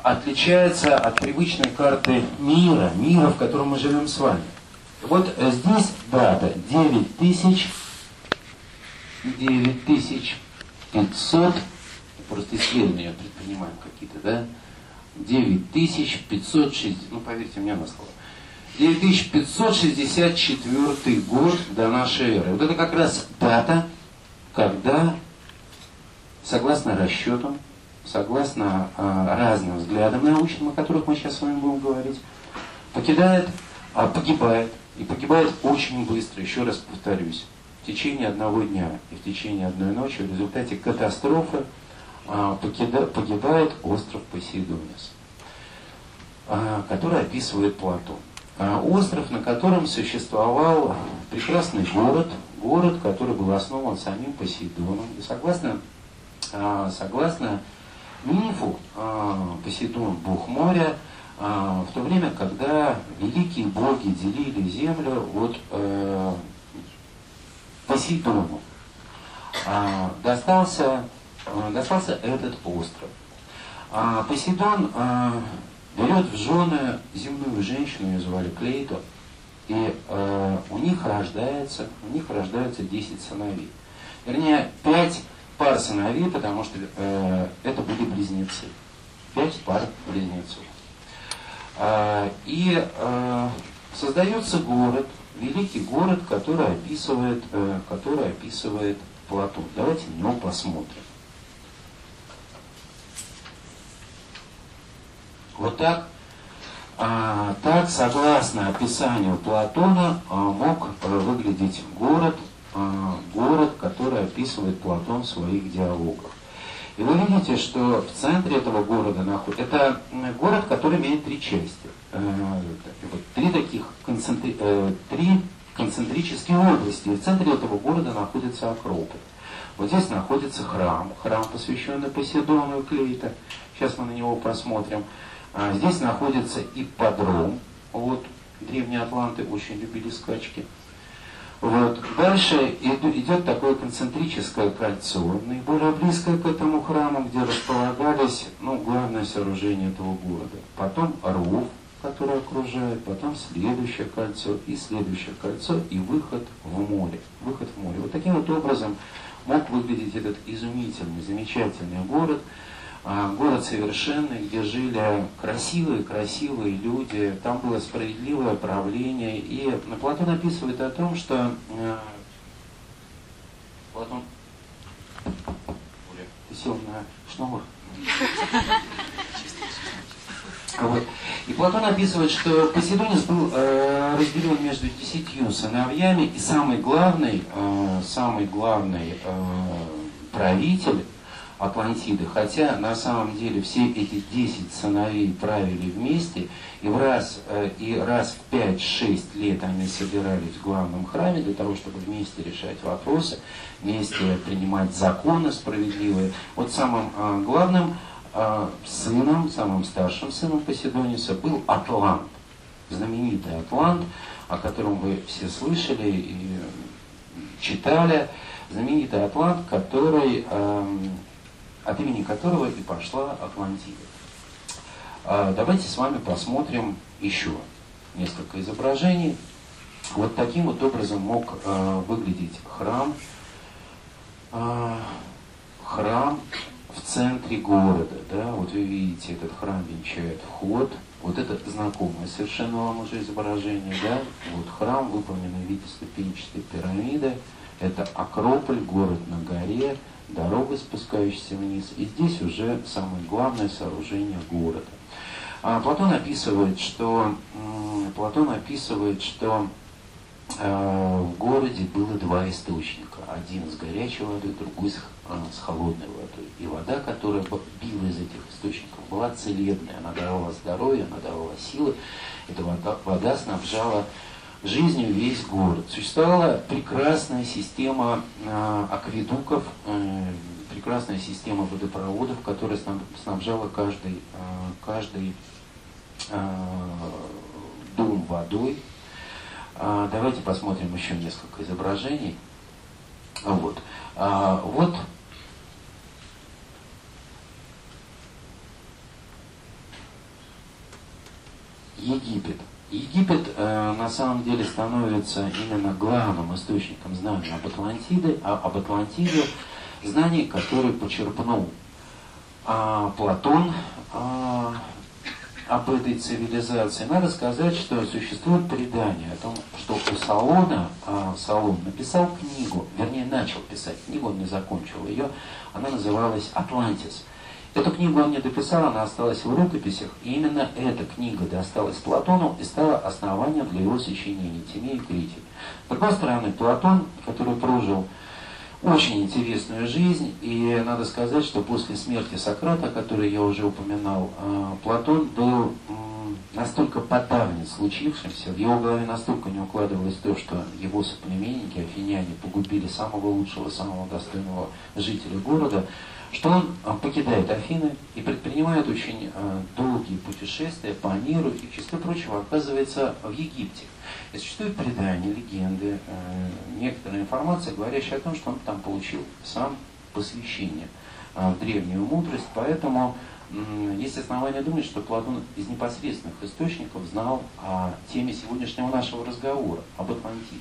отличается от привычной карты мира, мира, в котором мы живем с вами. Вот э, здесь дата 9000, 9500 просто исследования предпринимаем какие-то, да, 9560, ну поверьте мне на слово, 9564 год до нашей эры. Вот это как раз дата, когда, согласно расчетам, согласно а, разным взглядам научным, о которых мы сейчас с вами будем говорить, покидает, а, погибает, и погибает очень быстро, еще раз повторюсь, в течение одного дня и в течение одной ночи в результате катастрофы, а, погибает остров Посейдонис, а, который описывает Платон. Остров, на котором существовал прекрасный город, город, который был основан самим Посейдоном. И согласно, согласно мифу, Посейдон – бог моря, в то время, когда великие боги делили землю от э, Посейдону, достался Э, достался этот остров. А Посейдон а, берет в жены земную женщину, ее звали Клейто, и а, у них рождается, у них рождаются 10 сыновей. Вернее, 5 пар сыновей, потому что а, это были близнецы. 5 пар близнецов. А, и а, создается город, великий город, который описывает, а, который описывает Платон. Давайте на него посмотрим. Вот так. А, так, согласно описанию Платона, а, мог выглядеть город, город, который описывает Платон в своих диалогах. И вы видите, что в центре этого города находится... Это город, который имеет три части. Э, вот, три таких концентри... Э, три концентрические области. И в центре этого города находится Акрополь. Вот здесь находится храм, храм, посвященный Поседону и Клейта. Сейчас мы на него посмотрим. А здесь находится ипподром. Вот, древние атланты очень любили скачки. Вот. Дальше идет такое концентрическое кольцо, наиболее близкое к этому храму, где располагались ну, главное сооружение этого города. Потом ров, который окружает, потом следующее кольцо и следующее кольцо и выход в море. Выход в море. Вот таким вот образом мог выглядеть этот изумительный, замечательный город, город совершенный, где жили красивые-красивые люди, там было справедливое правление. И Платон описывает о том, что э, Платон... Оля, ты сел на шнур? Вот. И Платон описывает, что Поседонис был э, разделен между десятью сыновьями, и самый главный, э, самый главный э, правитель Атлантиды, хотя на самом деле все эти 10 сыновей правили вместе, и, в раз, э, и раз в 5-6 лет они собирались в главном храме для того, чтобы вместе решать вопросы, вместе принимать законы справедливые. Вот самым э, главным э, сыном, самым старшим сыном Поседониса был Атлант, знаменитый Атлант, о котором вы все слышали и читали, знаменитый Атлант, который эм, от имени которого и пошла Атлантида. А, давайте с вами посмотрим еще несколько изображений. Вот таким вот образом мог а, выглядеть храм. А, храм в центре города. Да? Вот вы видите, этот храм венчает вход. Вот это знакомое совершенно вам уже изображение. Да? Вот храм, выполненный в виде ступенчатой пирамиды. Это Акрополь, город на горе дорога, спускающаяся вниз, и здесь уже самое главное сооружение города. А Платон описывает, что, Платон описывает, что э, в городе было два источника. Один с горячей водой, другой с, э, с холодной водой. И вода, которая била из этих источников, была целебная. Она давала здоровье, она давала силы. Эта вода, вода снабжала жизнью весь город. Существовала прекрасная система э, акведуков, э, прекрасная система водопроводов, которая снабжала каждый, э, каждый э, дом водой. Давайте посмотрим еще несколько изображений. Вот. А, вот Египет. Египет э, на самом деле становится именно главным источником знаний об Атлантиде, а, об Атлантиде, знаний, которые почерпнул а, Платон а, об этой цивилизации. Надо сказать, что существует предание о том, что у Салона, а, Салон написал книгу, вернее начал писать книгу, он не закончил ее, она называлась «Атлантис». Эту книгу он не дописал, она осталась в рукописях, и именно эта книга досталась Платону и стала основанием для его сочинений «Тимей и Критик». С другой стороны, Платон, который прожил очень интересную жизнь, и надо сказать, что после смерти Сократа, который я уже упоминал, э, Платон был настолько подавлен случившимся, в его голове настолько не укладывалось то, что его соплеменники, афиняне, погубили самого лучшего, самого достойного жителя города, что он а, покидает Афины и предпринимает очень а, долгие путешествия по миру и, в числе прочего, оказывается в Египте. И существуют предания, легенды, э, некоторая информация, говорящая о том, что он там получил сам посвящение а, в древнюю мудрость, поэтому есть основания думать, что Платон из непосредственных источников знал о теме сегодняшнего нашего разговора, об Атлантиде.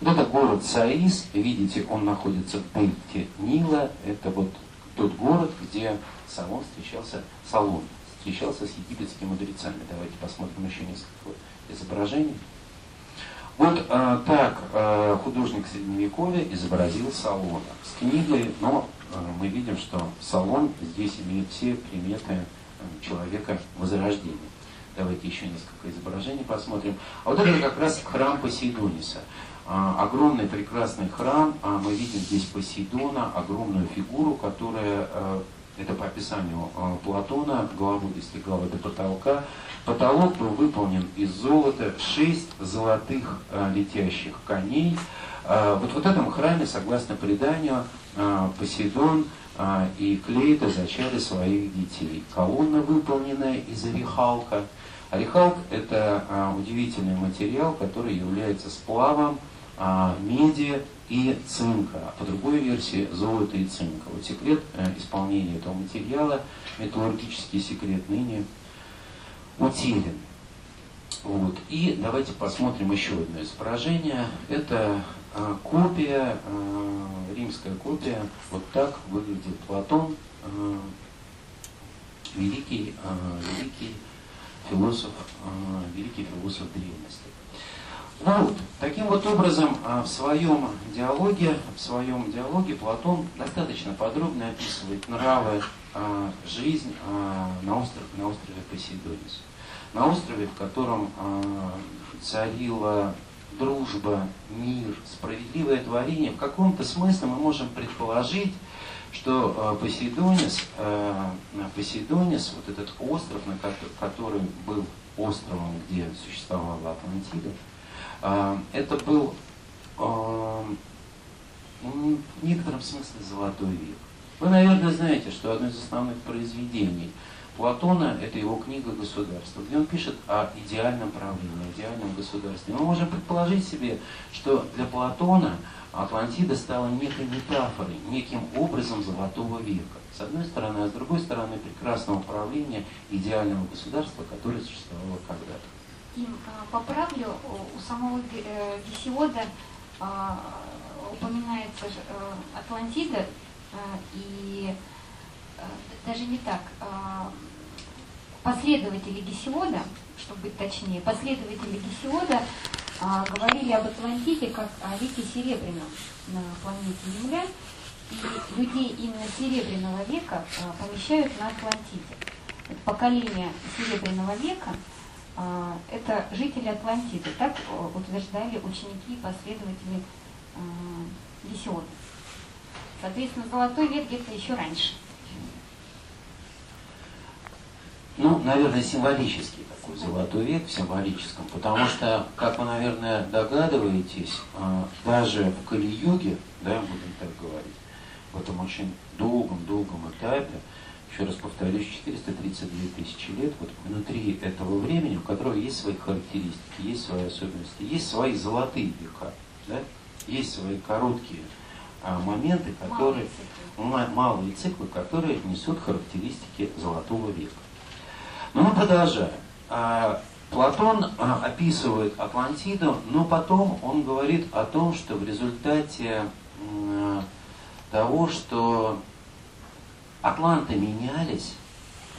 Вот это город Саис, видите, он находится в дельте Нила, это вот тот город, где Салон встречался, Салон встречался с египетскими мудрецами. Давайте посмотрим еще несколько изображений. Вот а, так а, художник Средневековья изобразил Салона с книгой, но а, мы видим, что Салон здесь имеет все приметы человека Возрождения. Давайте еще несколько изображений посмотрим. А вот это как раз храм Посейдониса. А, огромный прекрасный храм. А, мы видим здесь Посейдона, огромную фигуру, которая, а, это по описанию а, Платона, голову достигала до потолка. Потолок был выполнен из золота, шесть золотых а, летящих коней. Вот в этом храме, согласно преданию, Посейдон и Клейта зачали своих детей. Колонна, выполненная из орехалка – Орехалк – это удивительный материал, который является сплавом меди и цинка, а по другой версии золота и цинка. Вот секрет э, исполнения этого материала, металлургический секрет ныне утерян. Вот. И давайте посмотрим еще одно изображение. Это э, копия, римская копия. Вот так выглядит Платон, великий, великий философ, а, великий философ древности. Ну таким вот образом а, в своем диалоге, в своем диалоге Платон достаточно подробно описывает нравы, а, жизнь на острове, на острове Посейдонис. На острове, в котором царила дружба, мир, справедливое творение, в каком-то смысле мы можем предположить, что Посейдонис, э, Посейдонис, вот этот остров, на который был островом, где существовала Атлантида, это был в некотором смысле золотой век. Вы, наверное, знаете, что одно из основных произведений Платона – это его книга «Государство», где он пишет о идеальном правлении, идеальном государстве. Мы можем предположить себе, что для Платона – Атлантида стала некой метафорой, неким образом золотого века. С одной стороны, а с другой стороны прекрасного управления идеального государства, которое существовало когда-то. И а, поправлю, у самого э, Гесиода а, упоминается э, Атлантида, э, и даже не так, а, последователи Гесиода, чтобы быть точнее, последователи Гесиода а, говорили об Атлантиде как о веке Серебряном на планете Земля, и людей именно Серебряного века помещают на Атлантиде. Поколение Серебряного века это жители Атлантиды, так утверждали ученики и последователи а, Гесиода. Соответственно, золотой век где-то еще раньше. Ну, наверное, символический такой золотой век в символическом, потому что, как вы, наверное, догадываетесь, а, даже в Кали-юге, да, будем так говорить, в этом очень долгом-долгом этапе, еще раз повторюсь, 432 тысячи лет, вот внутри этого времени, у которого есть свои характеристики, есть свои особенности, есть свои золотые века, да? есть свои короткие а, моменты, которые, малые циклы. малые циклы, которые несут характеристики золотого века. Но мы продолжаем. А, Платон а, описывает Атлантиду, но потом он говорит о том, что в результате того, что атланты менялись,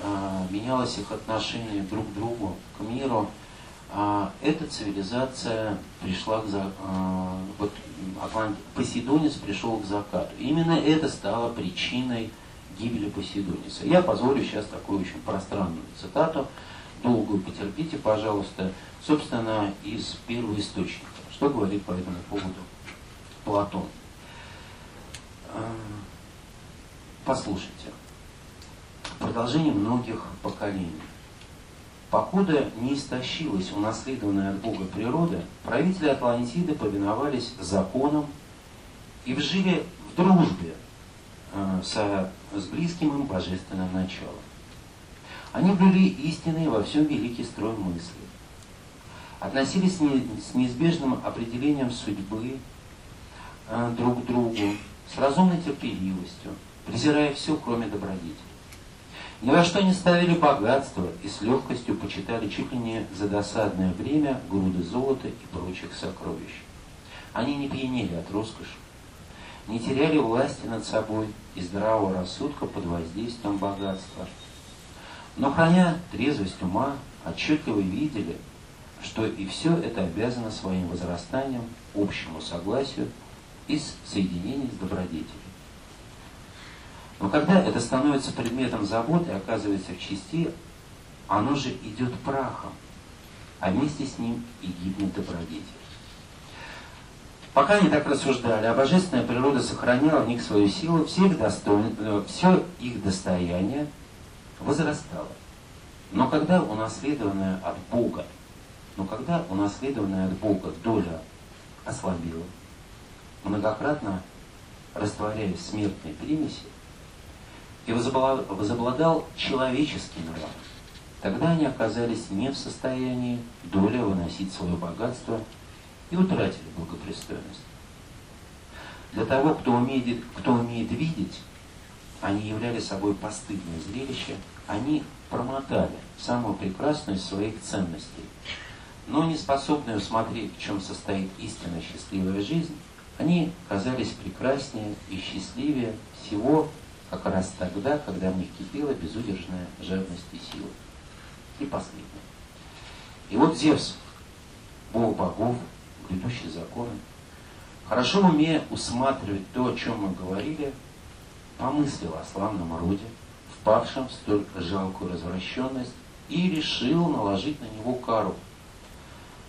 а, менялось их отношение друг к другу, к миру, эта цивилизация пришла к закату, вот Атлант... Посейдонис пришел к закату. Именно это стало причиной гибели Посейдониса. Я позволю сейчас такую очень пространную цитату, долгую потерпите, пожалуйста, собственно, из первого источника. Что говорит по этому поводу Платон? Послушайте. Продолжение многих поколений. Покуда не истощилась унаследованная от Бога природа, правители Атлантиды повиновались законам и вжили в дружбе Э, со, с близким им божественным началом. Они были истинные во всем великий строй мысли. Относились с неизбежным определением судьбы э, друг к другу, с разумной терпеливостью, презирая все, кроме добродетели. Ни во что не ставили богатство и с легкостью почитали чуть ли не за досадное время груды золота и прочих сокровищ. Они не пьянели от роскоши, не теряли власти над собой и здравого рассудка под воздействием богатства. Но храня трезвость ума, отчетливо видели, что и все это обязано своим возрастанием, общему согласию и соединению с добродетелем. Но когда это становится предметом заботы, оказывается в части оно же идет прахом, а вместе с ним и гибнет добродетель. Пока они так рассуждали, а божественная природа сохраняла в них свою силу, все их, достой... Э, все их достояние возрастало. Но когда унаследованная от Бога, но когда унаследованная от Бога доля ослабела, многократно растворяясь в смертной примеси, и возобладал человеческий нрав, тогда они оказались не в состоянии доля выносить свое богатство и утратили благопристойность. Для того, кто умеет, кто умеет видеть, они являли собой постыдное зрелище, они промотали самую прекрасную из своих ценностей. Но не способные усмотреть, в чем состоит истинная счастливая жизнь, они казались прекраснее и счастливее всего как раз тогда, когда в них кипела безудержная жадность и сила. И последнее. И вот Зевс, бог богов, грядущий законы, хорошо умея усматривать то, о чем мы говорили, помыслил о славном роде, впавшем в столь жалкую развращенность, и решил наложить на него кару,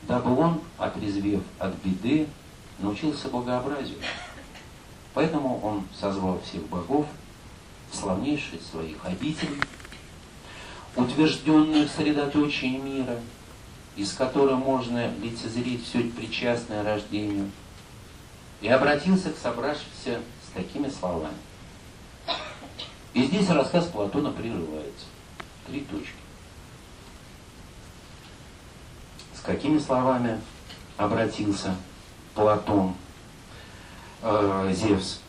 дабы он, отрезвев от беды, научился богообразию. Поэтому он созвал всех богов, славнейших своих обителей, утвержденную в средоточии мира, из которой можно лицезреть все причастное рождению, и обратился к собравшимся с такими словами. И здесь рассказ Платона прерывается. Три точки. С какими словами обратился Платон, э, Зевс?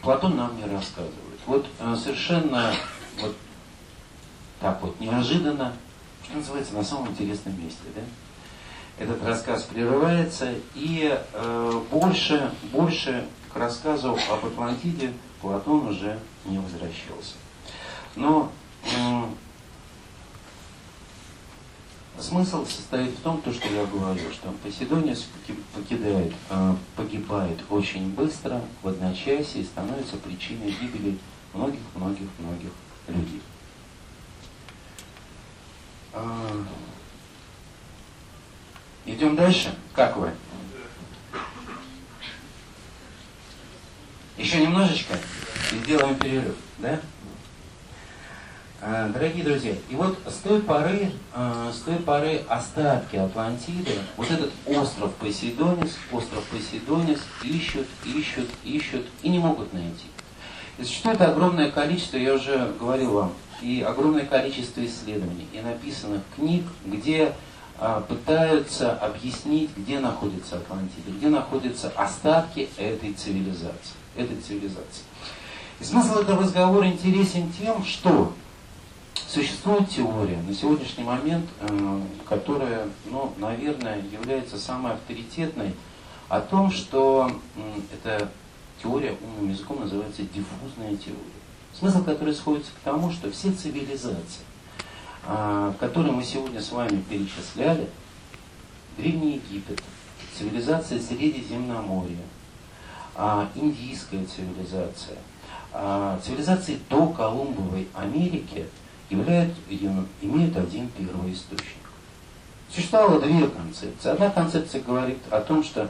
Платон нам не рассказывает. Вот э, совершенно вот так вот неожиданно, что называется, на самом интересном месте, да? Этот рассказ прерывается, и э, больше, больше к рассказу об Атлантиде Платон уже не возвращался. Но э, смысл состоит в том, то, что я говорю, что Поседонис покидает, э, погибает очень быстро, в одночасье, и становится причиной гибели многих-многих-многих людей. А, идем дальше. Как вы? Еще немножечко и сделаем перерыв, да? А, дорогие друзья, и вот с той поры, а, с той поры остатки Атлантиды, вот этот остров Посейдонис, остров Посейдонис ищут, ищут, ищут и не могут найти. Существует огромное количество, я уже говорил вам, и огромное количество исследований и написанных книг, где а, пытаются объяснить, где находится Атлантида, где находятся остатки этой цивилизации. Этой цивилизации. И смысл этого разговора интересен тем, что существует теория на сегодняшний момент, э, которая, ну, наверное, является самой авторитетной, о том, что это теория умным языком называется диффузная теория. Смысл который сходится к тому, что все цивилизации, а, которые мы сегодня с вами перечисляли, Древний Египет, цивилизация Средиземноморья, а, индийская цивилизация, а, цивилизации до Колумбовой Америки являют, имеют один первый источник. Существовало две концепции. Одна концепция говорит о том, что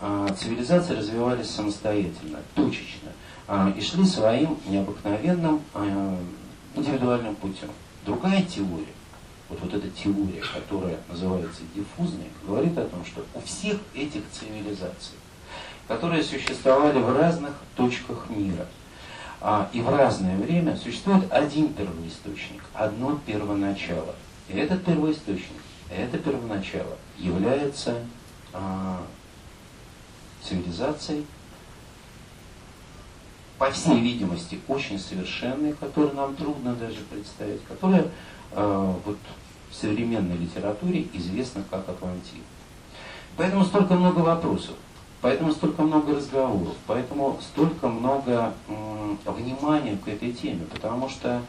цивилизации развивались самостоятельно, точечно, а, и шли своим необыкновенным а, индивидуальным путем. Другая теория, вот, вот эта теория, которая называется диффузной, говорит о том, что у всех этих цивилизаций, которые существовали в разных точках мира, и в разное время существует один первоисточник, одно первоначало. И этот первоисточник, это первоначало является цивилизацией, по всей видимости, очень совершенной, которую нам трудно даже представить, которая э, вот, в современной литературе известна как Атлантида. Поэтому столько много вопросов, поэтому столько много разговоров, поэтому столько много э, внимания к этой теме, потому что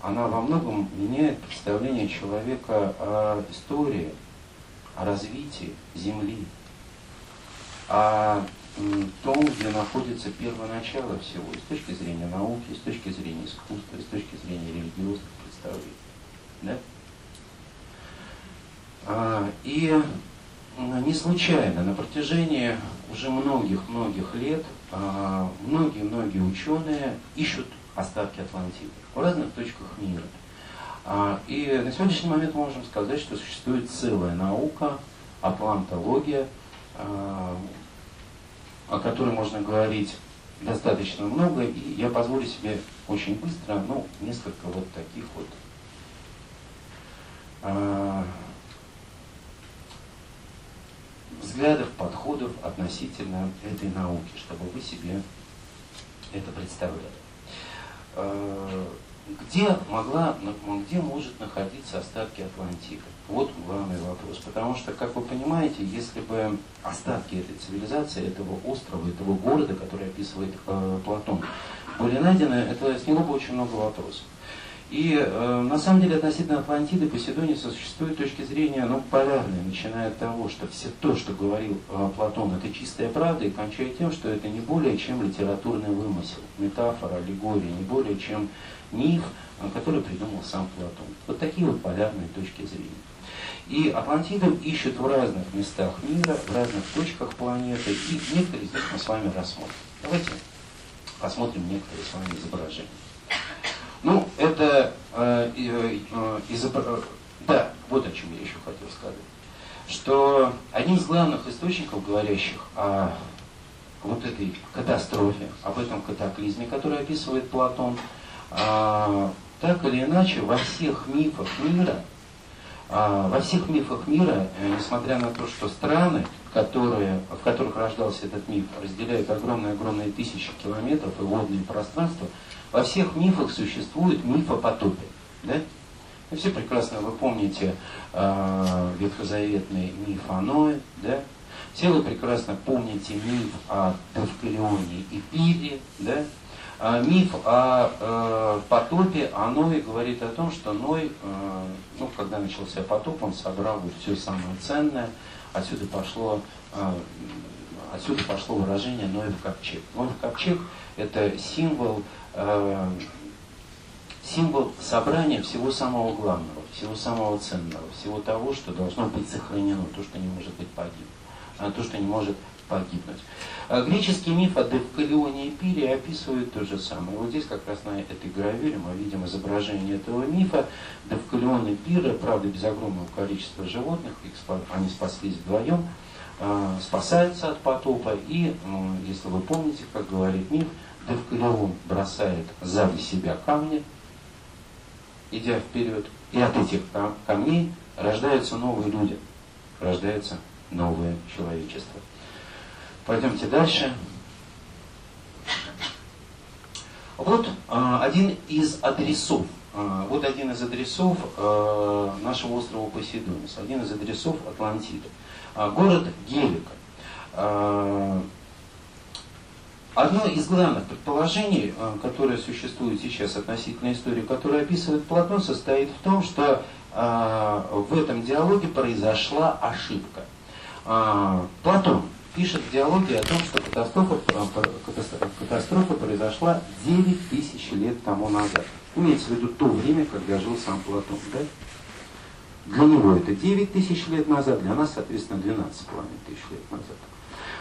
она во многом меняет представление человека о истории, о развитии Земли, о том, где находится первоначало всего, и с точки зрения науки, с точки зрения искусства, с точки зрения религиозных представлений. Да? И не случайно на протяжении уже многих-многих лет а, многие-многие ученые ищут остатки Атлантиды в разных точках мира. А, и на сегодняшний момент мы можем сказать, что существует целая наука, атлантология, а, о которой можно говорить достаточно много, и я позволю себе очень быстро, ну, несколько вот таких вот взглядов, подходов относительно этой науки, чтобы вы себе это представляли. Э, где могла, где может находиться остатки Атлантиды? Вот главный вопрос. Потому что, как вы понимаете, если бы остатки этой цивилизации, этого острова, этого города, который описывает э, Платон, были найдены, это сняло бы очень много вопросов. И э, на самом деле относительно Атлантиды Поседониса существует точки зрения ну, полярные, начиная от того, что все то, что говорил э, Платон, это чистая правда, и кончая тем, что это не более чем литературный вымысел, метафора, аллегория, не более чем миф, э, который придумал сам Платон. Вот такие вот полярные точки зрения. И Атлантиду ищут в разных местах мира, в разных точках планеты, и некоторые из них мы с вами рассмотрим. Давайте посмотрим некоторые с вами изображения. Ну, это э, э, изобр... Э, да, вот о чем я еще хотел сказать. Что одним из главных источников, говорящих о вот этой катастрофе, об этом катаклизме, который описывает Платон, э, так или иначе во всех мифах мира, во всех мифах мира, э, несмотря на то, что страны, которые, в которых рождался этот миф, разделяют огромные-огромные тысячи километров и водные пространства, во всех мифах существует миф о потопе. Да? И все прекрасно, вы помните э, ветхозаветный миф о Ное, да? Все вы прекрасно помните миф о Девкалионе и Пире, да? А миф о э, потопе, о Ное говорит о том, что Ной, э, ну, когда начался потоп, он собрал вот все самое ценное, отсюда пошло, э, отсюда пошло выражение Ноев ковчег. Ноев ковчег – это символ символ собрания всего самого главного, всего самого ценного, всего того, что должно быть сохранено, то, что не может быть погиб, а то, что не может погибнуть. А греческий миф о Девкалионе и Пире описывает то же самое. Вот здесь как раз на этой гравюре мы видим изображение этого мифа. Девкалион и Пира, правда, без огромного количества животных, они спаслись вдвоем, а, спасаются от потопа. И, ну, если вы помните, как говорит миф, Девкалион бросает сзади себя камни, идя вперед, и от этих камней рождаются новые люди, рождается новое человечество. Пойдемте дальше. Вот а, один из адресов, вот один из адресов нашего острова Посейдонис, один из адресов Атлантиды. А, город Гелика. Одно из главных предположений, э, которое существует сейчас относительно истории, которую описывает Платон, состоит в том, что э, в этом диалоге произошла ошибка. Э, Платон пишет в диалоге о том, что катастрофа, катастрофа произошла 9 тысяч лет тому назад. Имеется в виду то время, когда жил сам Платон. Да? Для него это 9 тысяч лет назад, для нас, соответственно, 12,5 тысяч лет назад.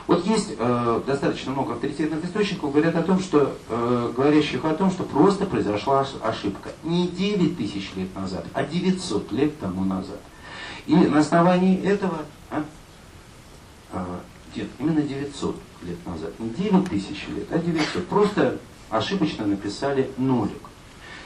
Вот есть э, достаточно много авторитетных источников, говорят о том, что, э, говорящих о том, что просто произошла ошибка. Не 9 тысяч лет назад, а 900 лет тому назад. И на основании этого, а, а, нет, именно 900 лет назад, не 9 тысяч лет, а 900. Просто ошибочно написали нолик.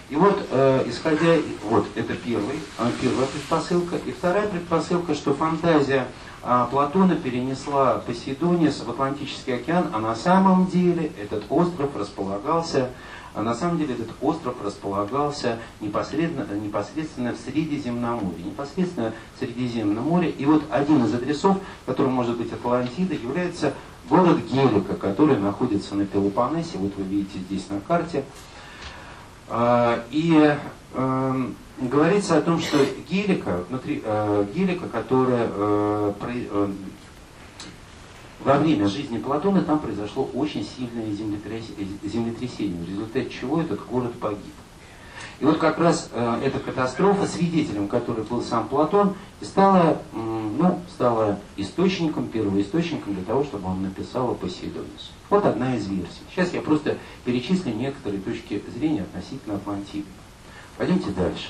И вот, э, исходя, вот это первый, э, первая предпосылка. И вторая предпосылка, что фантазия а Платона перенесла Посейдонис в Атлантический океан, а на самом деле этот остров располагался, а на самом деле этот остров располагался непосредственно, непосредственно в Средиземноморье, непосредственно в Средиземном море. И вот один из адресов, который может быть Атлантида, является город Гелика, который находится на Пелопоннесе, вот вы видите здесь на карте. А, и эм, говорится о том, что гелика, внутри, э, гелика, которая э, э, во время жизни Платона там произошло очень сильное землетрясение, в результате чего этот город погиб. И вот как раз э, эта катастрофа, свидетелем которой был сам Платон, стала, ну, стала источником, первоисточником для того, чтобы он написал о Посейдонесе. Вот одна из версий. Сейчас я просто перечислю некоторые точки зрения относительно Атлантиды. Пойдемте дальше.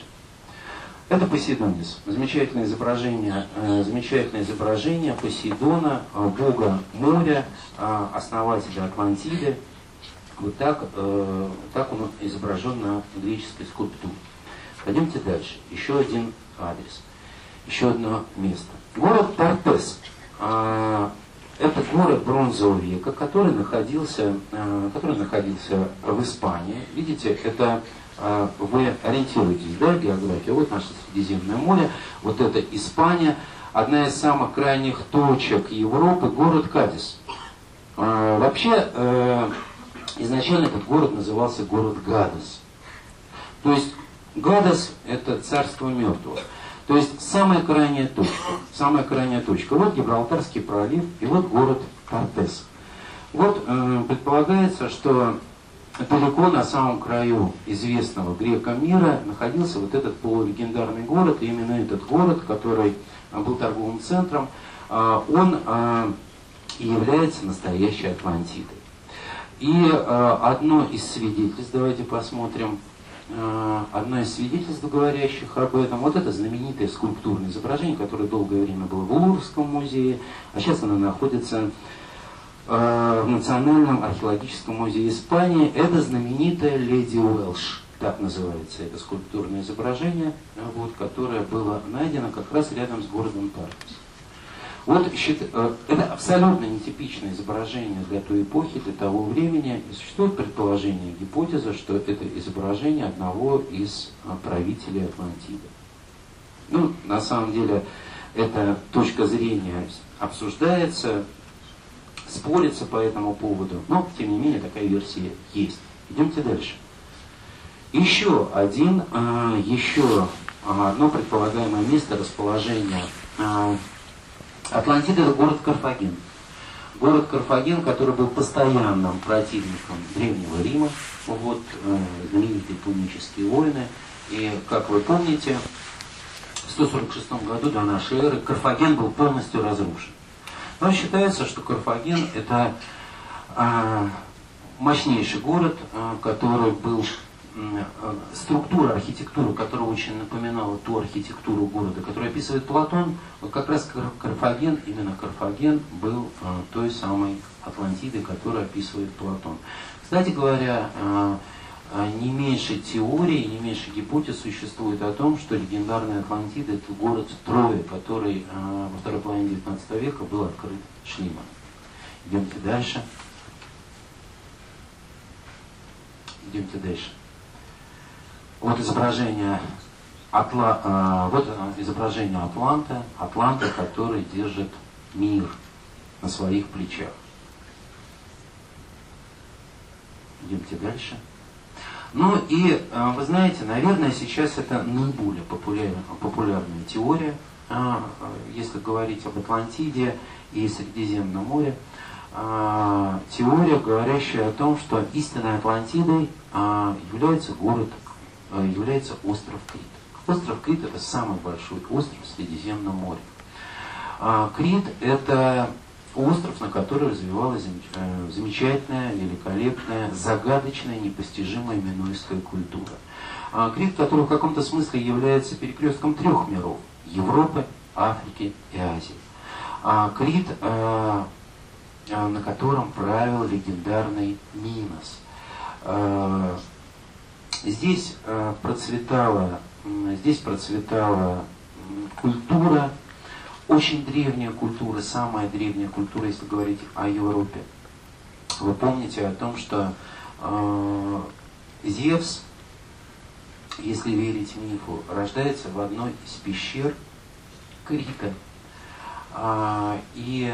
Это Посейдонис. Замечательное изображение, э, замечательное изображение Посейдона, э, бога моря, э, основателя Атлантиды, вот так, так он изображен на греческой скульптуре. Пойдемте дальше. Еще один адрес. Еще одно место. Город Тартес. Э, это город бронзового века, который находился, который находился в Испании. Видите, это вы ориентируетесь, да, география. Вот наше Средиземное море, вот это Испания. Одна из самых крайних точек Европы, город Кадис. Э, вообще, э, Изначально этот город назывался город Гадас. То есть Гадас – это царство мертвых. То есть самая крайняя точка. Самая крайняя точка. Вот Гибралтарский пролив и вот город Кортес. Вот э, предполагается, что далеко на самом краю известного грека мира находился вот этот полулегендарный город. И именно этот город, который был торговым центром, э, он э, является настоящей Атлантидой. И одно из свидетельств, давайте посмотрим, одно из свидетельств, говорящих об этом, вот это знаменитое скульптурное изображение, которое долгое время было в Луврском музее, а сейчас оно находится в Национальном археологическом музее Испании. Это знаменитая Леди Уэлш, так называется это скульптурное изображение, вот, которое было найдено как раз рядом с городом Тартус. Вот э, это абсолютно нетипичное изображение для той эпохи, для того времени. И существует предположение, гипотеза, что это изображение одного из а, правителей Атлантиды. Ну, на самом деле, эта точка зрения обсуждается, спорится по этому поводу, но, тем не менее, такая версия есть. Идемте дальше. Еще один, а, еще одно предполагаемое место расположения а, Атлантида – это город Карфаген. Город Карфаген, который был постоянным противником Древнего Рима, вот э, знаменитые пунические войны. И, как вы помните, в 146 году до нашей эры Карфаген был полностью разрушен. Но считается, что Карфаген – это э, мощнейший город, э, который был Э, структура, архитектура, которая очень напоминала ту архитектуру города, которую описывает Платон, вот как раз Карфаген, именно Карфаген был э, той самой Атлантидой, которую описывает Платон. Кстати говоря, не меньше теорий, не меньше гипотез существует о том, что легендарная Атлантида – это город Трои, который во второй половине 19 века был открыт Шлиманом. Идемте дальше. Идемте дальше. Вот изображение Атла, э, вот изображение Атланта, Атланта, который держит мир на своих плечах. Идемте дальше. Ну и э, вы знаете, наверное, сейчас это наиболее популярная, популярная теория, э, если говорить об Атлантиде и Средиземном море. Теория, говорящая о том, что истинной Атлантидой является город является остров Крит. Остров Крит это самый большой остров в Средиземном море. А, Крит это остров, на который развивалась э, замечательная, великолепная, загадочная, непостижимая минойская культура. А, Крит, который в каком-то смысле является перекрестком трех миров – Европы, Африки и Азии. А, Крит, э, на котором правил легендарный Минос. Здесь э, процветала, здесь процветала культура, очень древняя культура, самая древняя культура, если говорить о Европе. Вы помните о том, что э, Зевс, если верить мифу, рождается в одной из пещер Крита. А, и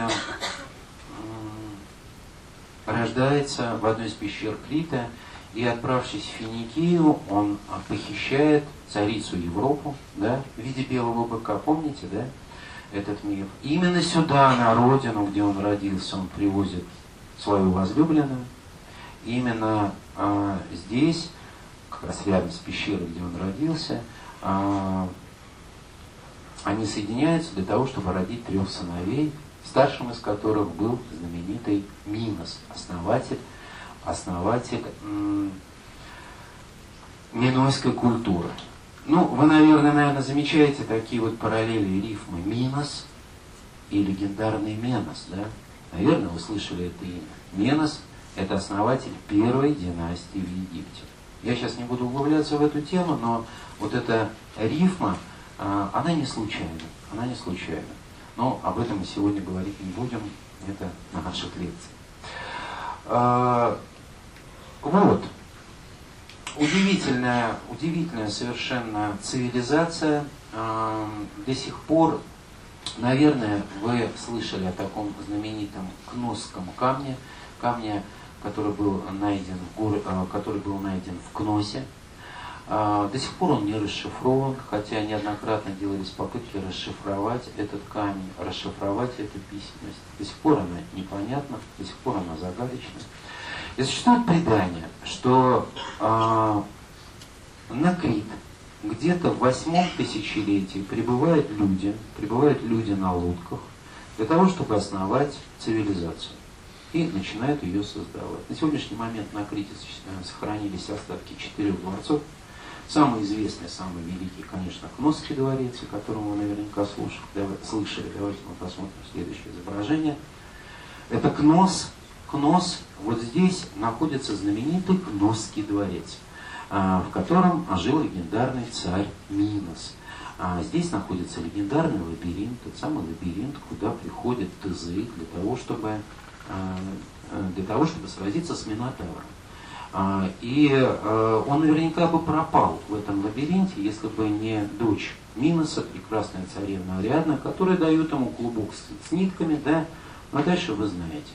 рождается в одной из пещер Крита, и отправившись в Финикию, он похищает царицу Европу, да, в виде белого быка, помните, да, этот миф. именно сюда, на родину, где он родился, он привозит свою возлюбленную. Именно а, здесь как раз рядом с пещерой, где он родился, а, они соединяются для того, чтобы родить трех сыновей, старшим из которых был знаменитый Минос, основатель, основатель минойской культуры. Ну, вы, наверное, наверное, замечаете такие вот параллели рифмы Минос и легендарный Менос, да? Наверное, вы слышали это имя. Менос – это основатель первой династии в Египте. Я сейчас не буду углубляться в эту тему, но вот эта рифма, а, она не случайна. Она не случайна. Но об этом мы сегодня говорить не будем. Это на наших лекциях. А, вот. Удивительная, удивительная совершенно цивилизация. А, до сих пор, наверное, вы слышали о таком знаменитом Кносском камне, камне, который был найден в, гор... который был найден в Кносе. А, до сих пор он не расшифрован, хотя неоднократно делались попытки расшифровать этот камень, расшифровать эту письменность. До сих пор она непонятна, до сих пор она загадочна. И существует предание, что э, на Крит где-то в восьмом тысячелетии прибывают люди, прибывают люди на лодках для того, чтобы основать цивилизацию. И начинают ее создавать. На сегодняшний момент на Крите сохранились остатки четырех дворцов, Самый известный, самый великий, конечно, Кносский дворец, о котором вы наверняка слушали, давай, слышали. Давайте мы посмотрим следующее изображение. Это Кнос. Кнос, вот здесь находится знаменитый Кносский дворец, а, в котором жил легендарный царь Минос. А здесь находится легендарный лабиринт, тот самый лабиринт, куда приходит Тызы для того, чтобы, а, для того, чтобы сразиться с Минотавром. И э, он наверняка бы пропал в этом лабиринте, если бы не дочь Миноса, прекрасная царевна Ариадна, которая дает ему клубок с, с нитками, да, а дальше вы знаете.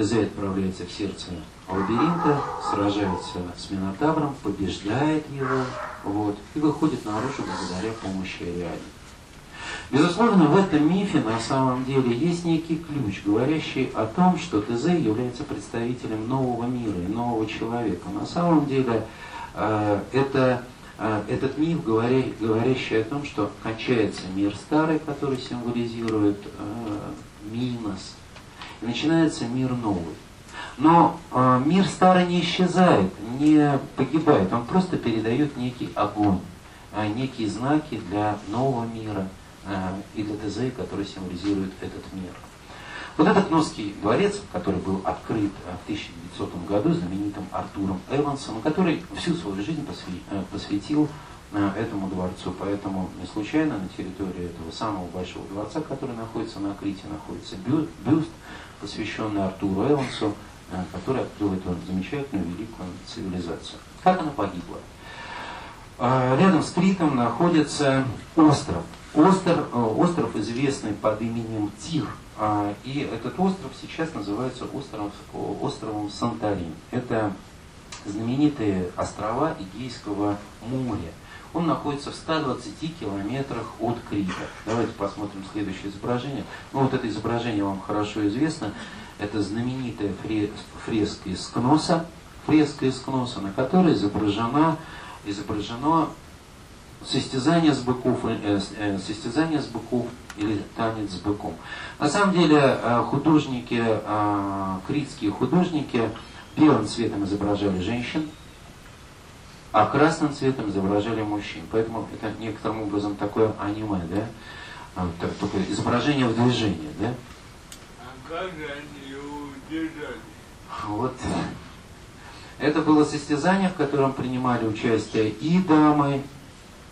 Тезей отправляется в сердце лабиринта, сражается с Минотавром, побеждает его, вот, и выходит наружу благодаря помощи Ариадны. Безусловно, в этом мифе на самом деле есть некий ключ, говорящий о том, что ТЗ является представителем нового мира и нового человека. На самом деле э, это, э, этот миф, говоря, говорящий о том, что кончается мир старый, который символизирует э, Минос, начинается мир новый. Но э, мир старый не исчезает, не погибает, он просто передает некий огонь, э, некие знаки для нового мира – Э, и для ТЗ, который символизирует этот мир. Вот этот Носский дворец, который был открыт в 1900 году знаменитым Артуром Эвансом, который всю свою жизнь посвятил этому дворцу. Поэтому не случайно на территории этого самого большого дворца, который находится на Крите, находится бюст, посвященный Артуру Эвансу, который открыл эту замечательную великую цивилизацию. Как она погибла? Рядом с Критом находится остров, Остров, э, остров известный под именем Тир. А, и этот остров сейчас называется островом, островом Санторин. Это знаменитые острова Эгейского моря. Он находится в 120 километрах от Крита. Давайте посмотрим следующее изображение. Ну вот это изображение вам хорошо известно. Это знаменитая фреска из Кноса. Фреска из Кноса, на которой изображена, изображено состязание с быков, э, э, состязание с быков или танец с быком. На самом деле э, художники, э, критские художники белым цветом изображали женщин, а красным цветом изображали мужчин. Поэтому это некоторым образом такое аниме, да? А, только изображение в движении, да? А как же они его удержали? Вот. Это было состязание, в котором принимали участие и дамы,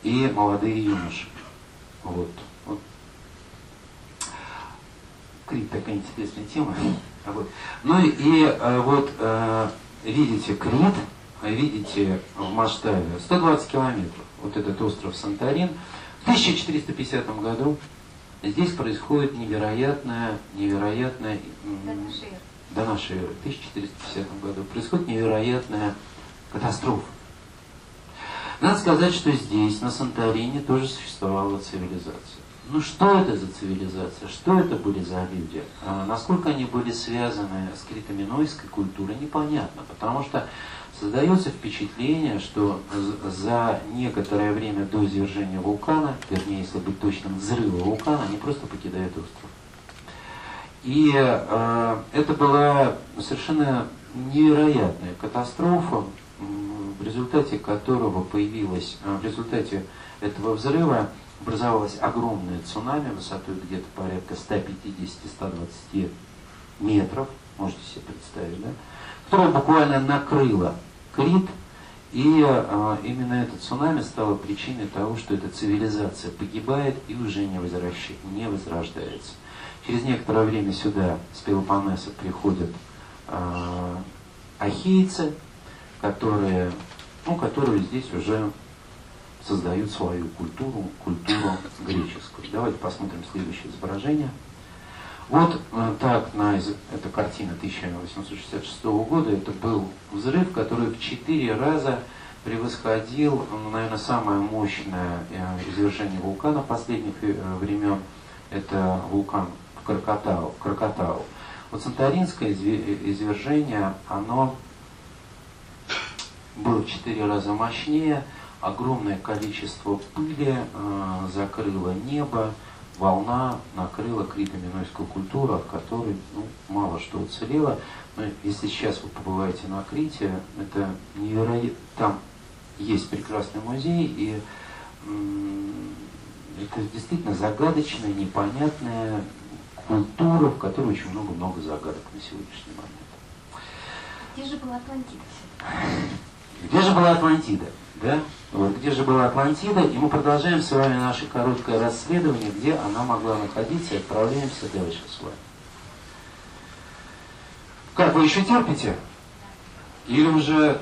и молодые юноши. Вот. вот. Крит такая интересная тема. Вот. Ну и, и э, вот э, видите Крит, видите в масштабе 120 километров. Вот этот остров Санторин. В 1450 году здесь происходит невероятная, невероятная до нашей эры, в 1450 году происходит невероятная катастрофа. Надо сказать, что здесь, на Санторине, тоже существовала цивилизация. Ну что это за цивилизация? Что это были за люди? А насколько они были связаны с критоминойской культурой, непонятно. Потому что Создается впечатление, что за некоторое время до извержения вулкана, вернее, если быть точным, взрыва вулкана, они просто покидают остров. И э, это была совершенно невероятная катастрофа, в результате которого появилась, э, в результате этого взрыва образовалось огромное цунами высотой где-то порядка 150-120 метров, можете себе представить, да, которое буквально накрыло Крит, и э, именно этот цунами стало причиной того, что эта цивилизация погибает и уже не, возвращ... не возрождается. Через некоторое время сюда с Пелопоннеса приходят э, ахейцы, которые, ну, которые здесь уже создают свою культуру, культуру греческую. Давайте посмотрим следующее изображение. Вот э, так, на, это картина 1866 года, это был взрыв, который в четыре раза превосходил, ну, наверное, самое мощное э, извержение вулкана последних э, времен. Это вулкан в Кракатау. В Кракатау. Вот Санторинское извержение, оно было в четыре раза мощнее, огромное количество пыли э, закрыло небо, волна накрыла крито-минойскую культуру, от которой ну, мало что уцелело. Но если сейчас вы побываете на Крите, это невероятно. Там есть прекрасный музей, и это действительно загадочная, непонятная культура, в которой очень много-много загадок на сегодняшний момент. Где же была Атлантида? Где же была Атлантида? Да? Вот, где же была Атлантида? И мы продолжаем с вами наше короткое расследование, где она могла находиться, и отправляемся дальше с вами. Как, вы еще терпите? Или уже...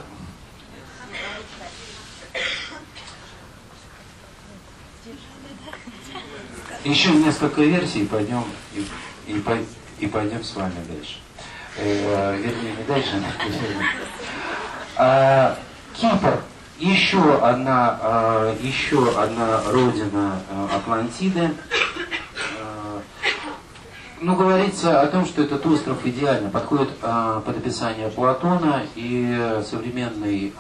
Еще несколько версий, и пойдем, и, и, и пойдем с вами дальше. Э, вернее, не дальше, а, Кипр еще одна, а, еще одна родина а, Атлантиды. А, ну, говорится о том, что этот остров идеально подходит под описание Платона и современный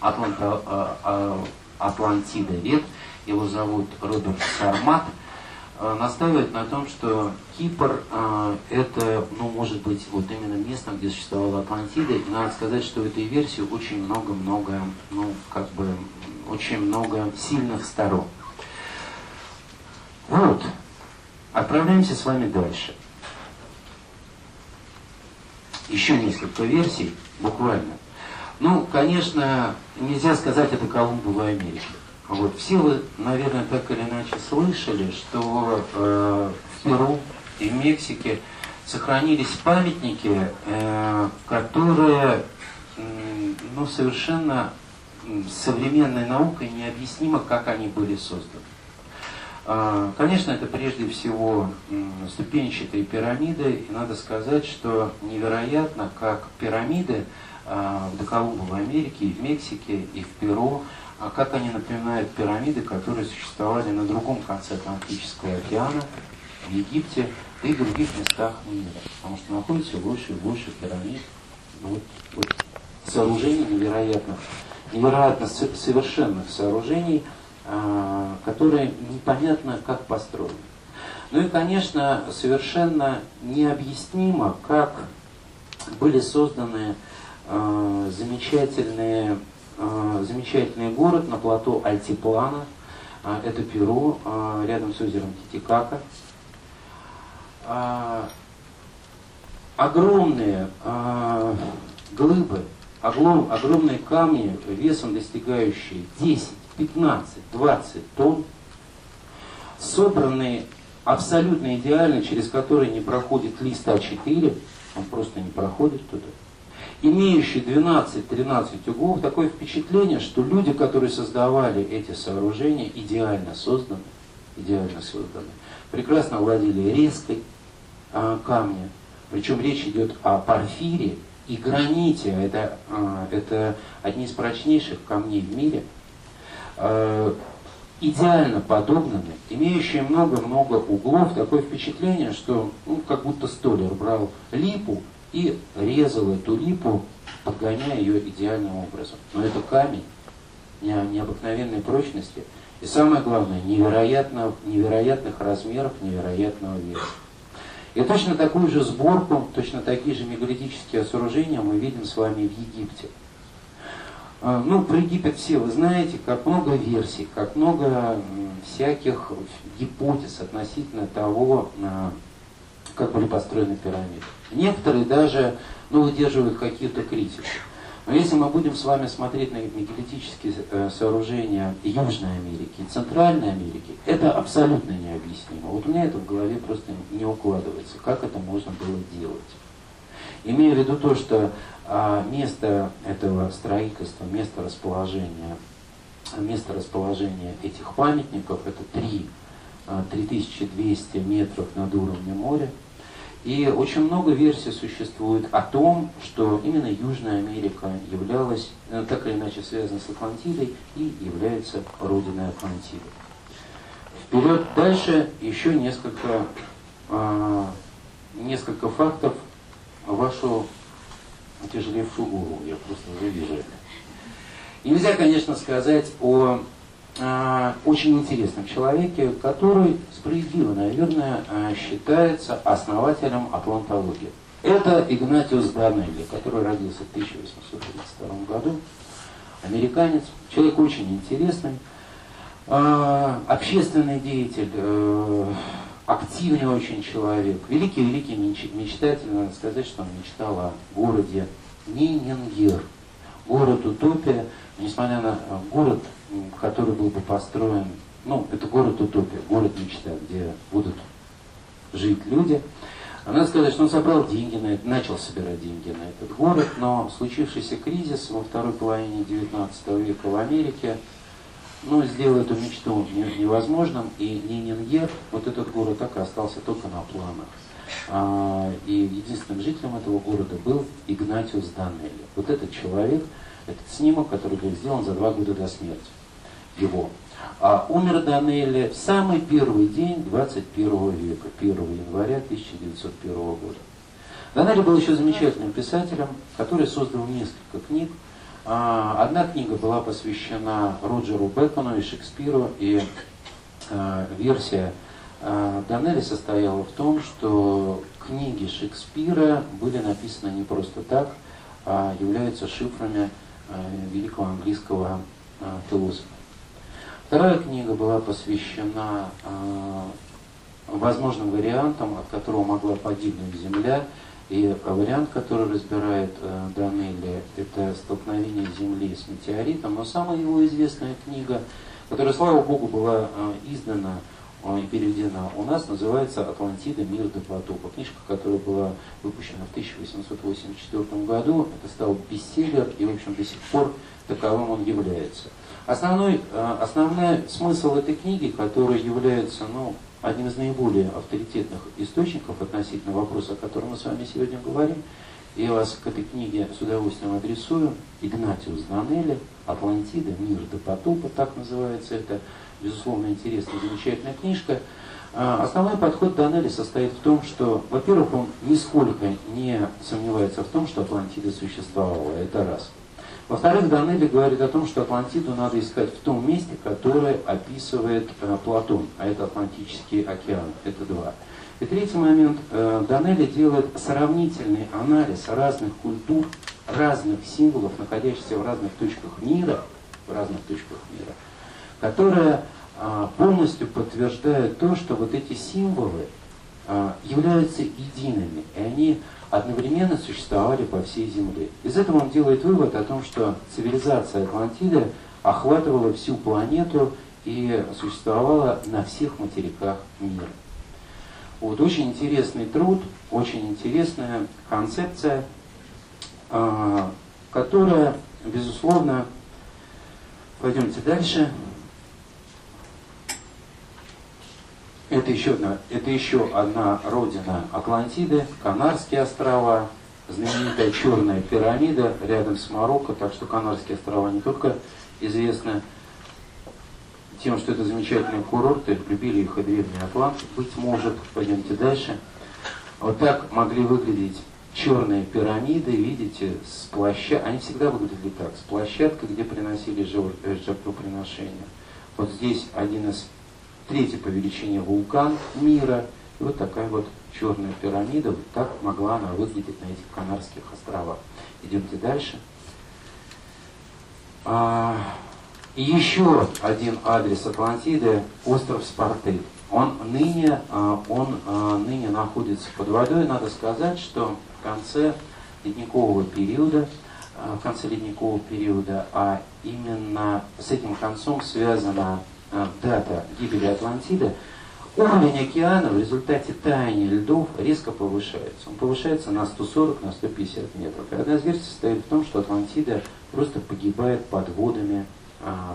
Атланта, Атлантидовед, его зовут Роберт Сармаст – настаивает на том, что Кипр э, это, ну, может быть, вот именно место, где существовала Атлантида. И надо сказать, что в этой версии очень много-много, ну, как бы, очень много сильных сторон. Вот. Отправляемся с вами дальше. Еще несколько версий, буквально. Ну, конечно, нельзя сказать это Колумбу Америке. Вот. Все вы, наверное, так или иначе слышали, что э, в Перу и в Мексике сохранились памятники, э, которые э, ну, совершенно современной наукой необъяснимо, как они были созданы. Э, конечно, это прежде всего ступенчатые пирамиды, и надо сказать, что невероятно, как пирамиды э, в Доколумбо в Америке, и в Мексике, и в Перу, а как они напоминают пирамиды, которые существовали на другом конце Атлантического океана, в Египте, и в других местах мира. Потому что находится больше и больше пирамид. Вот, вот сооружений невероятных, невероятно совершенных сооружений, а, которые непонятно как построены. Ну и, конечно, совершенно необъяснимо, как были созданы э, замечательные замечательный город на плато Альтиплана. Э, это Перу, э, рядом с озером Титикака. Огромные глыбы, огромные камни весом достигающие 10, 15, 20 тонн, собранные абсолютно идеально, через которые не проходит лист А4, он просто не проходит туда имеющий 12-13 углов, такое впечатление, что люди, которые создавали эти сооружения, идеально созданы, идеально созданы, прекрасно владели резкой а, камня. Причем речь идет о порфире и граните. Это, а, это одни из прочнейших камней в мире. А, идеально подогнаны, имеющие много-много углов. Такое впечатление, что ну, как будто столер брал липу и резал эту липу подгоняя ее идеальным образом. Но это камень необыкновенной прочности и самое главное, невероятно, невероятных размеров, невероятного веса. И точно такую же сборку, точно такие же мегалитические сооружения мы видим с вами в Египте. А, ну, про Египет все вы знаете, как много версий, как много всяких гипотез относительно того, а, как были построены пирамиды. Некоторые даже ну, выдерживают какие-то критику. Но если мы будем с вами смотреть на мегалитические э, сооружения Южной Америки Центральной Америки, это абсолютно необъяснимо. Вот у меня это в голове просто не укладывается, как это можно было делать. Имея в виду то, что а, место этого строительства, место расположения, место расположения этих памятников, это 3, 3200 а, метров над уровнем моря, и очень много версий существует о том, что именно Южная Америка являлась, э, так или иначе связана с Атлантидой и является родиной Атлантиды. Вперед дальше еще несколько, э, несколько фактов вашу тяжелевшую голову, я просто уже вижу это. нельзя, конечно, сказать о очень интересном человеке, который справедливо, наверное, а, считается основателем атлантологии. Это Игнатиус Данелли, который родился в 1832 году, американец, человек очень интересный, а, общественный деятель, э, активный очень человек, великий-великий мечтатель, надо сказать, что он мечтал о городе Нинингер, город Утопия, несмотря на э, город который был бы построен, ну, это город утопия, город мечта, где будут жить люди. А надо сказать, что он собрал деньги на это, начал собирать деньги на этот город, но случившийся кризис во второй половине 19 века в Америке, ну, сделал эту мечту невозможным, и Нинингер, вот этот город так и остался только на планах. А, и единственным жителем этого города был Игнатиус Данелли. Вот этот человек, этот снимок, который был сделан за два года до смерти его. А умер Данелли в самый первый день 21 века, 1 января 1901 года. Данелли был еще замечательным писателем, который создал несколько книг. А, одна книга была посвящена Роджеру Бекону и Шекспиру, и а, версия а, Данелли состояла в том, что книги Шекспира были написаны не просто так, а являются шифрами великого английского философа. Вторая книга была посвящена э, возможным вариантам, от которого могла погибнуть Земля. И вариант, который разбирает э, Данелли, это столкновение Земли с метеоритом. Но самая его известная книга, которая, слава Богу, была э, издана и переведена у нас, называется «Атлантида. Мир до потопа». Книжка, которая была выпущена в 1884 году. Это стал бестселлер, и, в общем, до сих пор таковым он является. Основной, э, основной смысл этой книги, который является ну, одним из наиболее авторитетных источников относительно вопроса, о котором мы с вами сегодня говорим, я вас к этой книге с удовольствием адресую. Игнатиус Данелли, «Атлантида. Мир до потопа», так называется это. Безусловно, интересная, замечательная книжка. Э, основной подход Доннелли состоит в том, что, во-первых, он нисколько не сомневается в том, что Атлантида существовала. Это раз. Во-вторых, Доннелли говорит о том, что Атлантиду надо искать в том месте, которое описывает э, Платон, а это Атлантический океан, это два. И третий момент, э, Доннелли делает сравнительный анализ разных культур, разных символов, находящихся в разных точках мира, в разных точках мира, которые э, полностью подтверждают то, что вот эти символы э, являются едиными, и они одновременно существовали по всей Земле. Из этого он делает вывод о том, что цивилизация Атлантиды охватывала всю планету и существовала на всех материках мира. Вот очень интересный труд, очень интересная концепция, а, которая, безусловно, пойдемте дальше, Это еще одна, это еще одна родина Атлантиды, Канарские острова, знаменитая черная пирамида рядом с Марокко, так что Канарские острова не только известны тем, что это замечательные курорты, любили их и древние атланты, быть может, пойдемте дальше. Вот так могли выглядеть черные пирамиды, видите, с площадкой, они всегда выглядели так, с площадкой, где приносили жертвоприношения. Вот здесь один из третий по величине вулкан мира, и вот такая вот черная пирамида, вот так могла она выглядеть на этих Канарских островах. Идемте дальше. А, еще один адрес Атлантиды – остров Спартель. Он ныне, а, он а, ныне находится под водой. Надо сказать, что в конце ледникового периода, а, в конце ледникового периода, а именно с этим концом связана дата гибели Атлантиды, уровень океана в результате таяния льдов резко повышается. Он повышается на 140, на 150 метров. И одна из версий состоит в том, что Атлантида просто погибает под водами,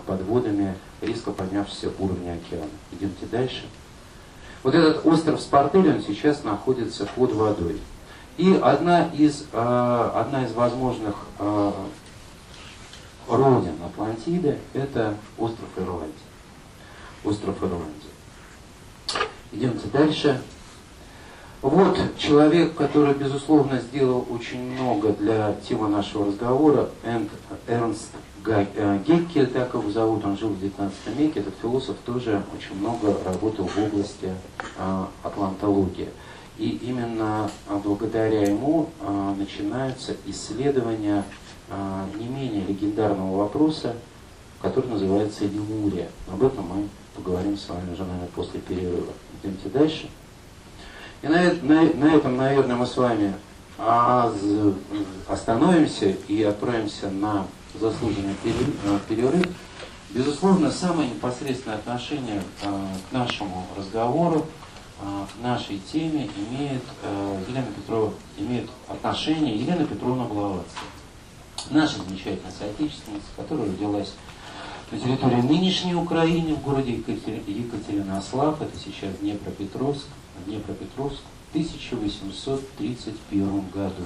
под водами резко поднявшегося уровня океана. Идемте дальше. Вот этот остров Спартель, он сейчас находится под водой. И одна из, э, одна из возможных родин Атлантиды – это остров Ирландия. Остров Ирландия. Идемте дальше. Вот человек, который, безусловно, сделал очень много для темы нашего разговора, Эрнст Э, Геккель, так его зовут, он жил в 19 веке, этот философ тоже очень много работал в области э, атлантологии. И именно э, благодаря ему начинается исследование э, не менее легендарного вопроса, который называется Лемурия. Об этом мы поговорим с вами уже, наверное, после перерыва. Идемте дальше. И на, на, на этом, наверное, мы с вами остановимся и отправимся на заслуженный э, перерыв. Безусловно, самое непосредственное отношение э, к нашему разговору, э, к нашей теме имеет Елена Петрова, имеет отношение Елена Петровна Блаватская. Наша замечательная соотечественница, которая родилась на территории нынешней Украины, в городе Екатеринослав, это сейчас Днепропетровск, Днепропетровск, в 1831 году.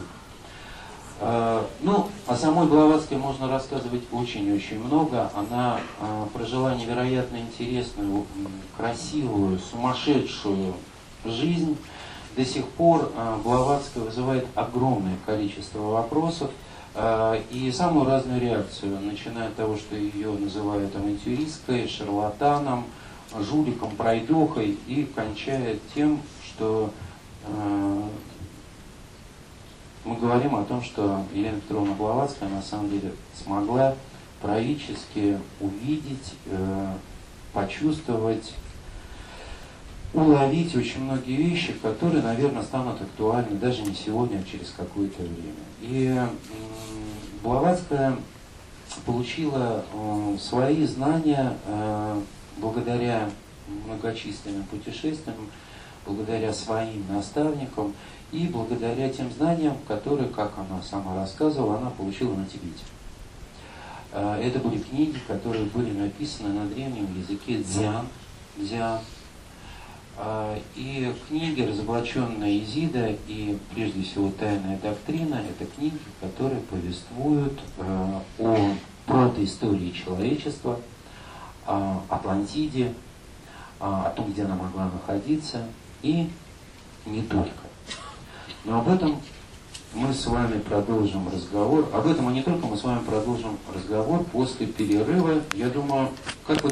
А, ну, о самой Блаватской можно рассказывать очень-очень много. Она а, прожила невероятно интересную, красивую, сумасшедшую жизнь. До сих пор а, Блаватская вызывает огромное количество вопросов и самую разную реакцию, начиная от того, что ее называют авантюристкой, шарлатаном, жуликом, пройдохой, и кончая тем, что мы говорим о том, что Елена Петровна Блаватская на самом деле смогла правительски увидеть, э, почувствовать, уловить очень многие вещи, которые, наверное, станут актуальны даже не сегодня, а через какое-то время. И Блаватская получила э, свои знания э, благодаря многочисленным путешествиям, благодаря своим наставникам и благодаря тем знаниям, которые, как она сама рассказывала, она получила на Тибете. А, это были книги, которые были написаны на древнем языке дзян, дзян. А, и книги, разоблаченная Изида и, прежде всего, Тайная доктрина, это книги, которые повествуют а, о протоистории человечества, о Атлантиде, о том, где она могла находиться, и не только. Но об этом мы с вами продолжим разговор. Об этом и не только мы с вами продолжим разговор после перерыва. Я думаю, как вы